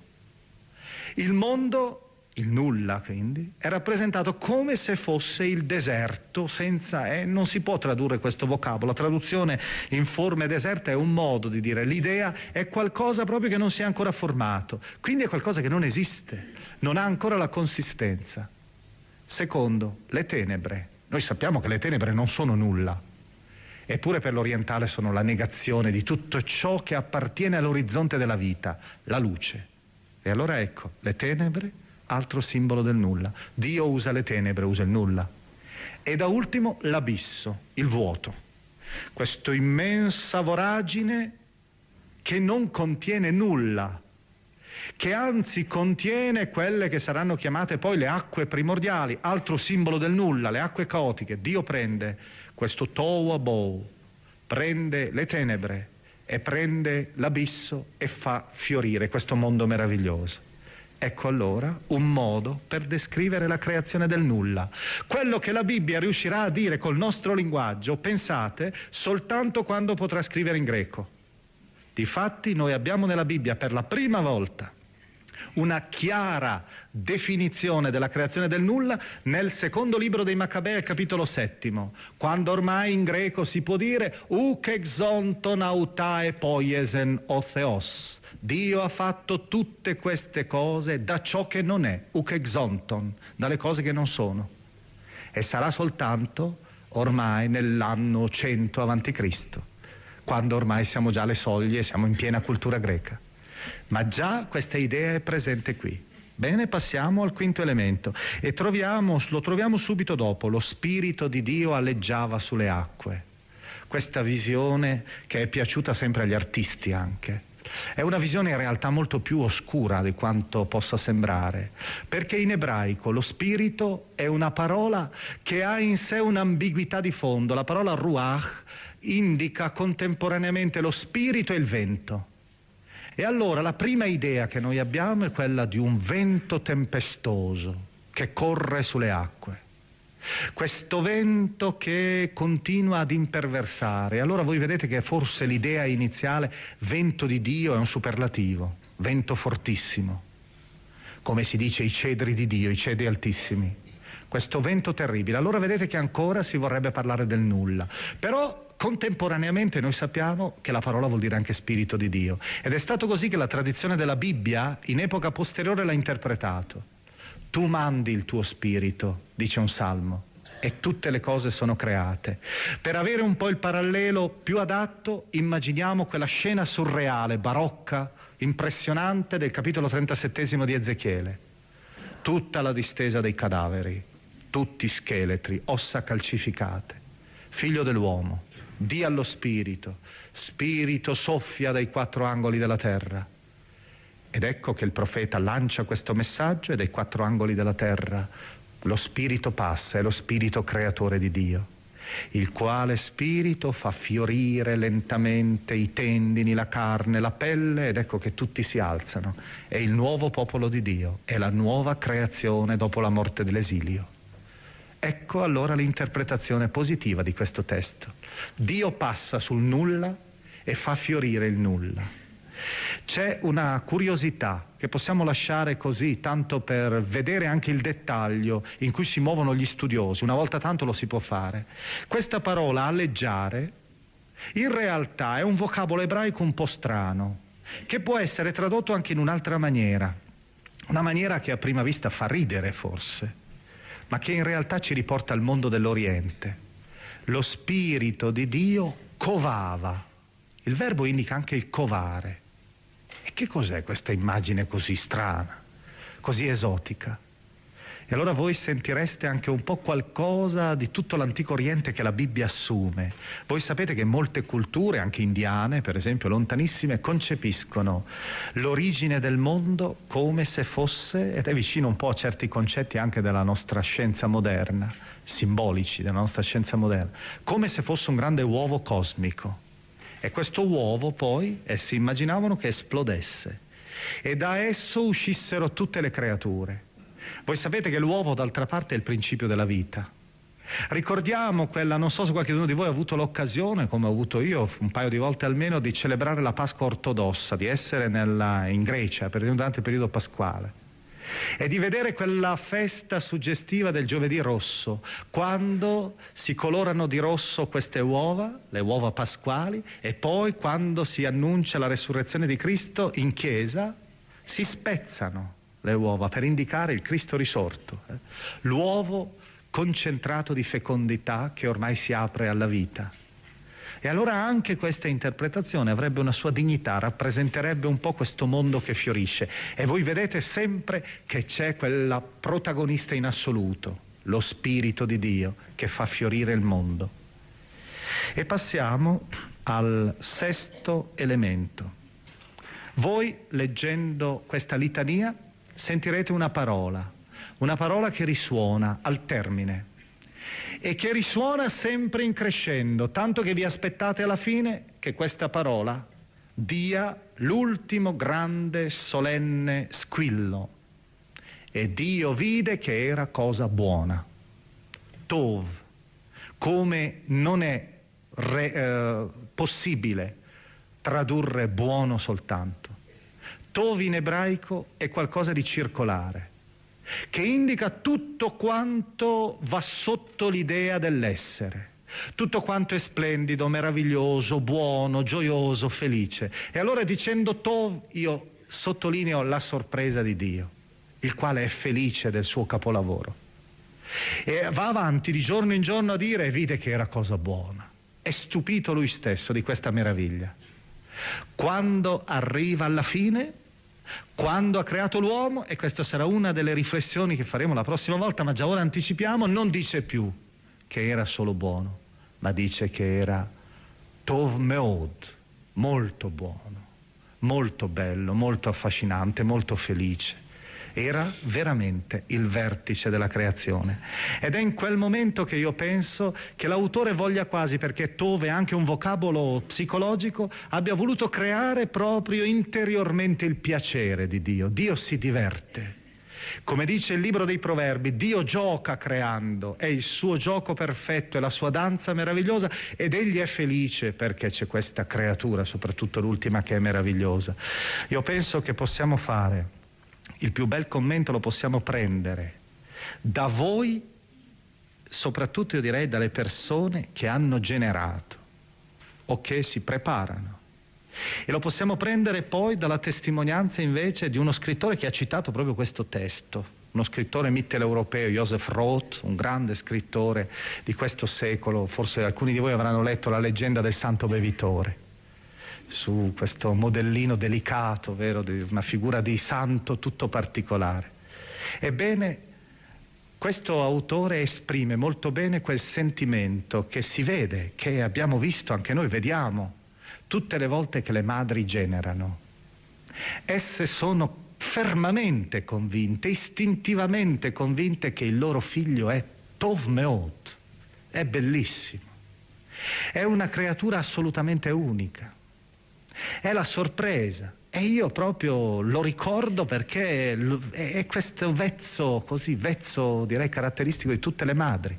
Il mondo il nulla quindi, è rappresentato come se fosse il deserto senza, eh, non si può tradurre questo vocabolo, la traduzione in forme deserta è un modo di dire, l'idea è qualcosa proprio che non si è ancora formato, quindi è qualcosa che non esiste, non ha ancora la consistenza. Secondo, le tenebre, noi sappiamo che le tenebre non sono nulla, eppure per l'orientale sono la negazione di tutto ciò che appartiene all'orizzonte della vita, la luce. E allora ecco, le tenebre altro simbolo del nulla. Dio usa le tenebre, usa il nulla. E da ultimo l'abisso, il vuoto. Questa immensa voragine che non contiene nulla. che anzi contiene quelle che saranno chiamate poi le acque primordiali, altro simbolo del nulla, le acque caotiche. Dio prende questo tohu abou, prende le tenebre e prende l'abisso e fa fiorire questo mondo meraviglioso. Ecco allora un modo per descrivere la creazione del nulla. Quello che la Bibbia riuscirà a dire col nostro linguaggio, pensate, soltanto quando potrà scrivere in greco. Difatti noi abbiamo nella Bibbia per la prima volta una chiara definizione della creazione del nulla nel secondo libro dei Maccabei, capitolo settimo, quando ormai in greco si può dire uk exonton autae poiesen o theos. Dio ha fatto tutte queste cose da ciò che non è, uk exonton, dalle cose che non sono. E sarà soltanto ormai nell'anno 100 a.C., quando ormai siamo già alle soglie, siamo in piena cultura greca. Ma già questa idea è presente qui. Bene, passiamo al quinto elemento e troviamo, lo troviamo subito dopo, lo Spirito di Dio alleggiava sulle acque. Questa visione che è piaciuta sempre agli artisti anche. È una visione in realtà molto più oscura di quanto possa sembrare, perché in ebraico lo spirito è una parola che ha in sé un'ambiguità di fondo. La parola ruach indica contemporaneamente lo spirito e il vento. E allora la prima idea che noi abbiamo è quella di un vento tempestoso che corre sulle acque. Questo vento che continua ad imperversare. Allora voi vedete che forse l'idea iniziale, vento di Dio, è un superlativo, vento fortissimo. Come si dice i cedri di Dio, i cedri altissimi. Questo vento terribile. Allora vedete che ancora si vorrebbe parlare del nulla. Però Contemporaneamente noi sappiamo che la parola vuol dire anche spirito di Dio ed è stato così che la tradizione della Bibbia in epoca posteriore l'ha interpretato. Tu mandi il tuo spirito, dice un salmo, e tutte le cose sono create. Per avere un po' il parallelo più adatto, immaginiamo quella scena surreale, barocca, impressionante del capitolo 37 di Ezechiele. Tutta la distesa dei cadaveri, tutti scheletri, ossa calcificate. Figlio dell'uomo, di allo Spirito, Spirito soffia dai quattro angoli della terra. Ed ecco che il profeta lancia questo messaggio e dai quattro angoli della terra lo Spirito passa, è lo Spirito creatore di Dio, il quale Spirito fa fiorire lentamente i tendini, la carne, la pelle ed ecco che tutti si alzano. È il nuovo popolo di Dio, è la nuova creazione dopo la morte dell'esilio. Ecco allora l'interpretazione positiva di questo testo. Dio passa sul nulla e fa fiorire il nulla. C'è una curiosità che possiamo lasciare così, tanto per vedere anche il dettaglio in cui si muovono gli studiosi, una volta tanto lo si può fare. Questa parola alleggiare in realtà è un vocabolo ebraico un po' strano, che può essere tradotto anche in un'altra maniera, una maniera che a prima vista fa ridere forse ma che in realtà ci riporta al mondo dell'Oriente. Lo spirito di Dio covava. Il verbo indica anche il covare. E che cos'è questa immagine così strana, così esotica? E allora voi sentireste anche un po' qualcosa di tutto l'antico Oriente che la Bibbia assume. Voi sapete che molte culture, anche indiane per esempio, lontanissime, concepiscono l'origine del mondo come se fosse, ed è vicino un po' a certi concetti anche della nostra scienza moderna, simbolici della nostra scienza moderna, come se fosse un grande uovo cosmico. E questo uovo poi essi immaginavano che esplodesse e da esso uscissero tutte le creature. Voi sapete che l'uovo d'altra parte è il principio della vita. Ricordiamo quella, non so se qualcuno di voi ha avuto l'occasione, come ho avuto io un paio di volte almeno, di celebrare la Pasqua ortodossa, di essere nella, in Grecia durante il periodo pasquale e di vedere quella festa suggestiva del giovedì rosso, quando si colorano di rosso queste uova, le uova pasquali, e poi quando si annuncia la resurrezione di Cristo in chiesa, si spezzano le uova per indicare il Cristo risorto, eh? l'uovo concentrato di fecondità che ormai si apre alla vita. E allora anche questa interpretazione avrebbe una sua dignità, rappresenterebbe un po' questo mondo che fiorisce. E voi vedete sempre che c'è quella protagonista in assoluto, lo Spirito di Dio che fa fiorire il mondo. E passiamo al sesto elemento. Voi leggendo questa litania sentirete una parola, una parola che risuona al termine e che risuona sempre in crescendo, tanto che vi aspettate alla fine che questa parola dia l'ultimo grande solenne squillo. E Dio vide che era cosa buona. Tov, come non è re, eh, possibile tradurre buono soltanto. Tov in ebraico è qualcosa di circolare, che indica tutto quanto va sotto l'idea dell'essere. Tutto quanto è splendido, meraviglioso, buono, gioioso, felice. E allora dicendo Tov io sottolineo la sorpresa di Dio, il quale è felice del suo capolavoro. E va avanti di giorno in giorno a dire e vide che era cosa buona. È stupito lui stesso di questa meraviglia. Quando arriva alla fine, quando ha creato l'uomo, e questa sarà una delle riflessioni che faremo la prossima volta, ma già ora anticipiamo, non dice più che era solo buono, ma dice che era Tov Meod, molto buono, molto bello, molto affascinante, molto felice era veramente il vertice della creazione. Ed è in quel momento che io penso che l'autore voglia quasi, perché Tove è anche un vocabolo psicologico, abbia voluto creare proprio interiormente il piacere di Dio. Dio si diverte. Come dice il libro dei proverbi, Dio gioca creando, è il suo gioco perfetto, è la sua danza meravigliosa ed egli è felice perché c'è questa creatura, soprattutto l'ultima che è meravigliosa. Io penso che possiamo fare il più bel commento lo possiamo prendere. Da voi, soprattutto io direi dalle persone che hanno generato o che si preparano. E lo possiamo prendere poi dalla testimonianza invece di uno scrittore che ha citato proprio questo testo, uno scrittore mitteleuropeo, Joseph Roth, un grande scrittore di questo secolo, forse alcuni di voi avranno letto la leggenda del santo bevitore su questo modellino delicato, vero, di una figura di santo tutto particolare. Ebbene, questo autore esprime molto bene quel sentimento che si vede, che abbiamo visto, anche noi vediamo, tutte le volte che le madri generano. Esse sono fermamente convinte, istintivamente convinte che il loro figlio è Tov Meot, è bellissimo, è una creatura assolutamente unica è la sorpresa. E io proprio lo ricordo perché è questo vezzo, così, vezzo direi caratteristico di tutte le madri.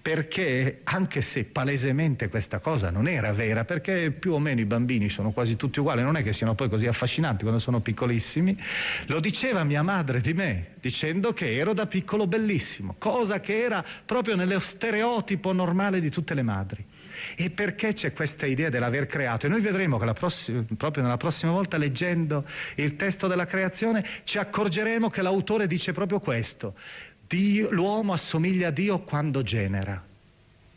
Perché anche se palesemente questa cosa non era vera, perché più o meno i bambini sono quasi tutti uguali, non è che siano poi così affascinanti quando sono piccolissimi, lo diceva mia madre di me, dicendo che ero da piccolo bellissimo, cosa che era proprio nello stereotipo normale di tutte le madri. E perché c'è questa idea dell'aver creato? E noi vedremo che prossima, proprio nella prossima volta, leggendo il testo della creazione, ci accorgeremo che l'autore dice proprio questo. Dio, l'uomo assomiglia a Dio quando genera.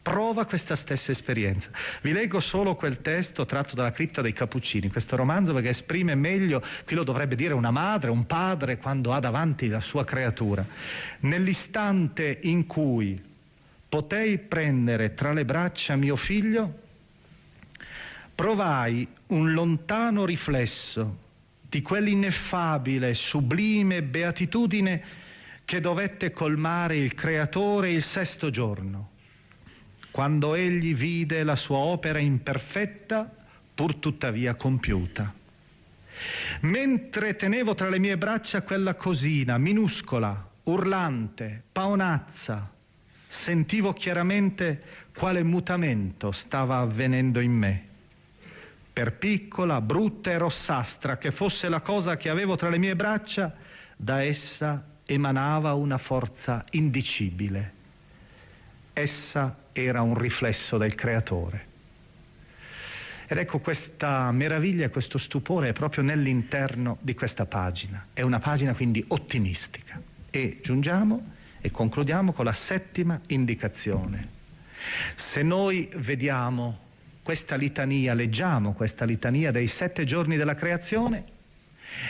Prova questa stessa esperienza. Vi leggo solo quel testo tratto dalla cripta dei Cappuccini, questo romanzo perché esprime meglio, qui lo dovrebbe dire una madre, un padre, quando ha davanti la sua creatura. Nell'istante in cui potei prendere tra le braccia mio figlio, provai un lontano riflesso di quell'ineffabile, sublime beatitudine che dovette colmare il Creatore il sesto giorno, quando egli vide la sua opera imperfetta, pur tuttavia compiuta. Mentre tenevo tra le mie braccia quella cosina minuscola, urlante, paonazza, sentivo chiaramente quale mutamento stava avvenendo in me. Per piccola, brutta e rossastra che fosse la cosa che avevo tra le mie braccia, da essa emanava una forza indicibile. Essa era un riflesso del Creatore. Ed ecco questa meraviglia, questo stupore è proprio nell'interno di questa pagina. È una pagina quindi ottimistica. E giungiamo e concludiamo con la settima indicazione. Se noi vediamo questa litania, leggiamo questa litania dei sette giorni della creazione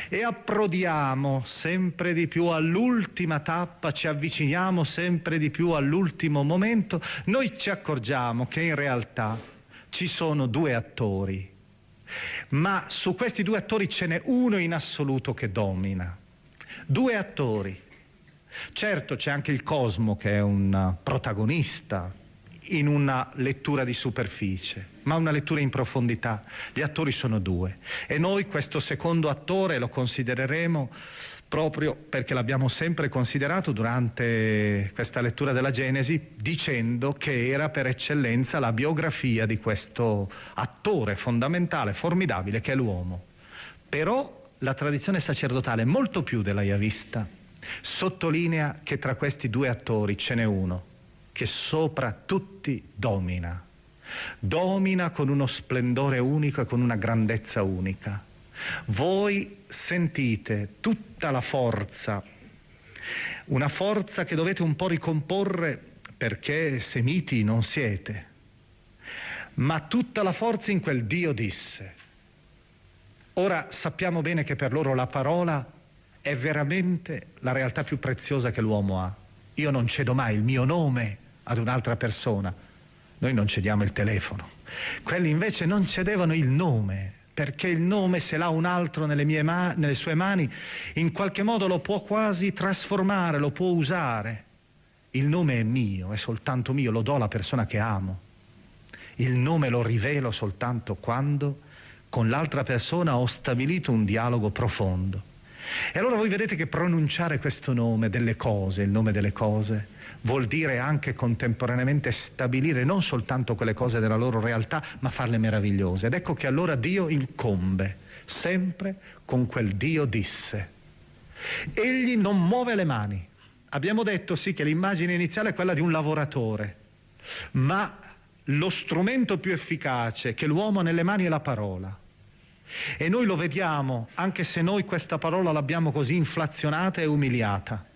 e approdiamo sempre di più all'ultima tappa, ci avviciniamo sempre di più all'ultimo momento, noi ci accorgiamo che in realtà ci sono due attori. Ma su questi due attori ce n'è uno in assoluto che domina. Due attori. Certo c'è anche il Cosmo che è un protagonista in una lettura di superficie, ma una lettura in profondità. Gli attori sono due e noi questo secondo attore lo considereremo proprio perché l'abbiamo sempre considerato durante questa lettura della Genesi, dicendo che era per eccellenza la biografia di questo attore fondamentale, formidabile, che è l'uomo. Però la tradizione sacerdotale, molto più della Yavista, sottolinea che tra questi due attori ce n'è uno che sopra tutti domina. Domina con uno splendore unico e con una grandezza unica. Voi sentite tutta la forza, una forza che dovete un po' ricomporre perché semiti non siete, ma tutta la forza in quel Dio disse. Ora sappiamo bene che per loro la parola è veramente la realtà più preziosa che l'uomo ha. Io non cedo mai il mio nome ad un'altra persona, noi non cediamo il telefono. Quelli invece non cedevano il nome, perché il nome se l'ha un altro nelle, ma- nelle sue mani, in qualche modo lo può quasi trasformare, lo può usare. Il nome è mio, è soltanto mio, lo do alla persona che amo. Il nome lo rivelo soltanto quando con l'altra persona ho stabilito un dialogo profondo. E allora voi vedete che pronunciare questo nome delle cose, il nome delle cose, vuol dire anche contemporaneamente stabilire non soltanto quelle cose della loro realtà, ma farle meravigliose. Ed ecco che allora Dio incombe sempre con quel Dio disse. Egli non muove le mani. Abbiamo detto sì che l'immagine iniziale è quella di un lavoratore, ma lo strumento più efficace che l'uomo ha nelle mani è la parola. E noi lo vediamo, anche se noi questa parola l'abbiamo così inflazionata e umiliata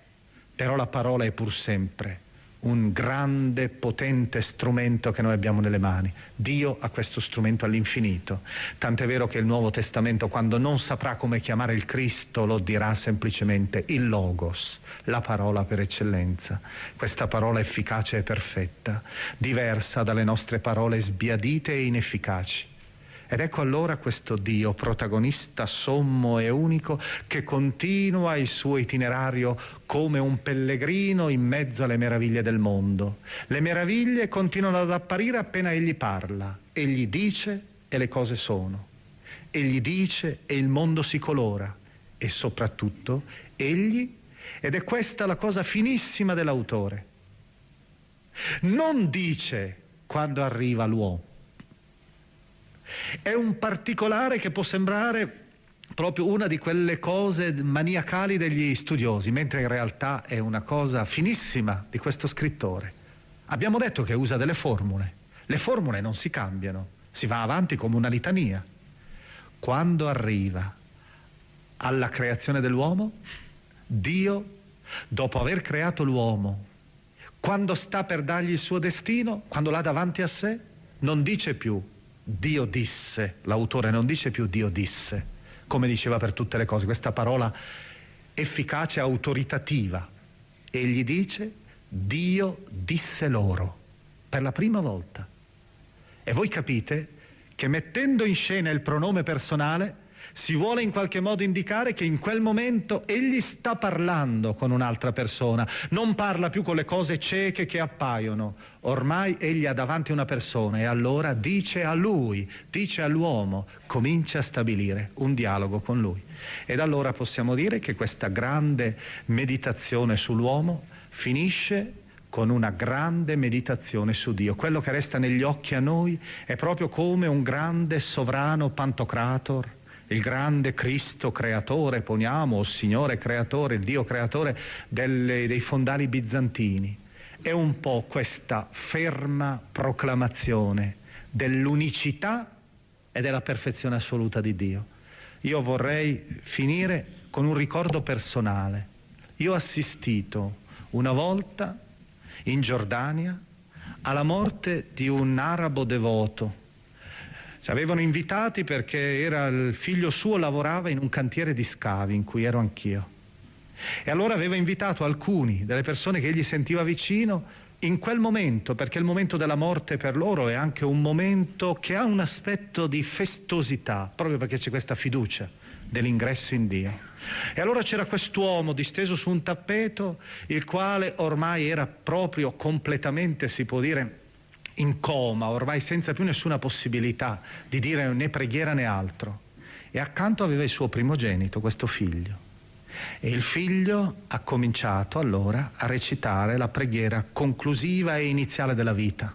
però la parola è pur sempre un grande, potente strumento che noi abbiamo nelle mani. Dio ha questo strumento all'infinito. Tant'è vero che il Nuovo Testamento, quando non saprà come chiamare il Cristo, lo dirà semplicemente il Logos, la parola per eccellenza. Questa parola efficace e perfetta, diversa dalle nostre parole sbiadite e inefficaci. Ed ecco allora questo Dio, protagonista sommo e unico, che continua il suo itinerario come un pellegrino in mezzo alle meraviglie del mondo. Le meraviglie continuano ad apparire appena egli parla, egli dice e le cose sono. Egli dice e il mondo si colora. E soprattutto egli, ed è questa la cosa finissima dell'autore, non dice quando arriva l'uomo è un particolare che può sembrare proprio una di quelle cose maniacali degli studiosi, mentre in realtà è una cosa finissima di questo scrittore. Abbiamo detto che usa delle formule. Le formule non si cambiano, si va avanti come una litania. Quando arriva alla creazione dell'uomo, Dio, dopo aver creato l'uomo, quando sta per dargli il suo destino, quando l'ha davanti a sé, non dice più Dio disse, l'autore non dice più Dio disse, come diceva per tutte le cose, questa parola efficace, autoritativa. Egli dice Dio disse loro, per la prima volta. E voi capite che mettendo in scena il pronome personale, si vuole in qualche modo indicare che in quel momento egli sta parlando con un'altra persona, non parla più con le cose cieche che appaiono, ormai egli ha davanti una persona e allora dice a lui, dice all'uomo, comincia a stabilire un dialogo con lui. Ed allora possiamo dire che questa grande meditazione sull'uomo finisce con una grande meditazione su Dio. Quello che resta negli occhi a noi è proprio come un grande sovrano pantocrator il grande Cristo creatore, poniamo, o Signore creatore, il Dio creatore delle, dei fondali bizantini. È un po' questa ferma proclamazione dell'unicità e della perfezione assoluta di Dio. Io vorrei finire con un ricordo personale. Io ho assistito una volta in Giordania alla morte di un arabo devoto ci avevano invitati perché era il figlio suo lavorava in un cantiere di scavi in cui ero anch'io. E allora aveva invitato alcuni delle persone che egli sentiva vicino in quel momento, perché il momento della morte per loro è anche un momento che ha un aspetto di festosità, proprio perché c'è questa fiducia dell'ingresso in Dio. E allora c'era quest'uomo disteso su un tappeto, il quale ormai era proprio completamente, si può dire, in coma, ormai senza più nessuna possibilità di dire né preghiera né altro. E accanto aveva il suo primogenito, questo figlio. E il figlio ha cominciato allora a recitare la preghiera conclusiva e iniziale della vita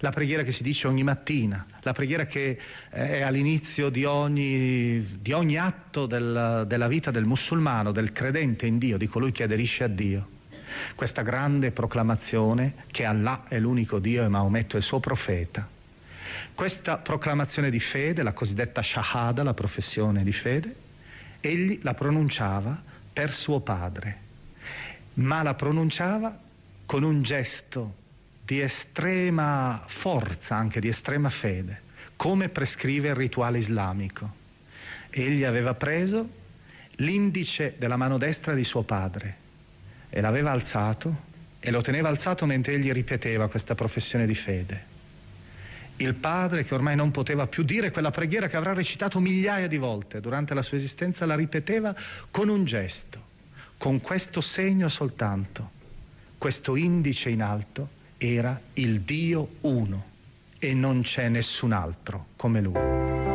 la preghiera che si dice ogni mattina, la preghiera che è all'inizio di ogni, di ogni atto del, della vita del musulmano, del credente in Dio, di colui che aderisce a Dio. Questa grande proclamazione che Allah è l'unico Dio e Maometto è il suo profeta. Questa proclamazione di fede, la cosiddetta Shahada, la professione di fede, egli la pronunciava per suo padre, ma la pronunciava con un gesto di estrema forza, anche di estrema fede, come prescrive il rituale islamico. Egli aveva preso l'indice della mano destra di suo padre e l'aveva alzato e lo teneva alzato mentre egli ripeteva questa professione di fede. Il padre, che ormai non poteva più dire quella preghiera che avrà recitato migliaia di volte durante la sua esistenza, la ripeteva con un gesto, con questo segno soltanto, questo indice in alto era il Dio uno e non c'è nessun altro come lui.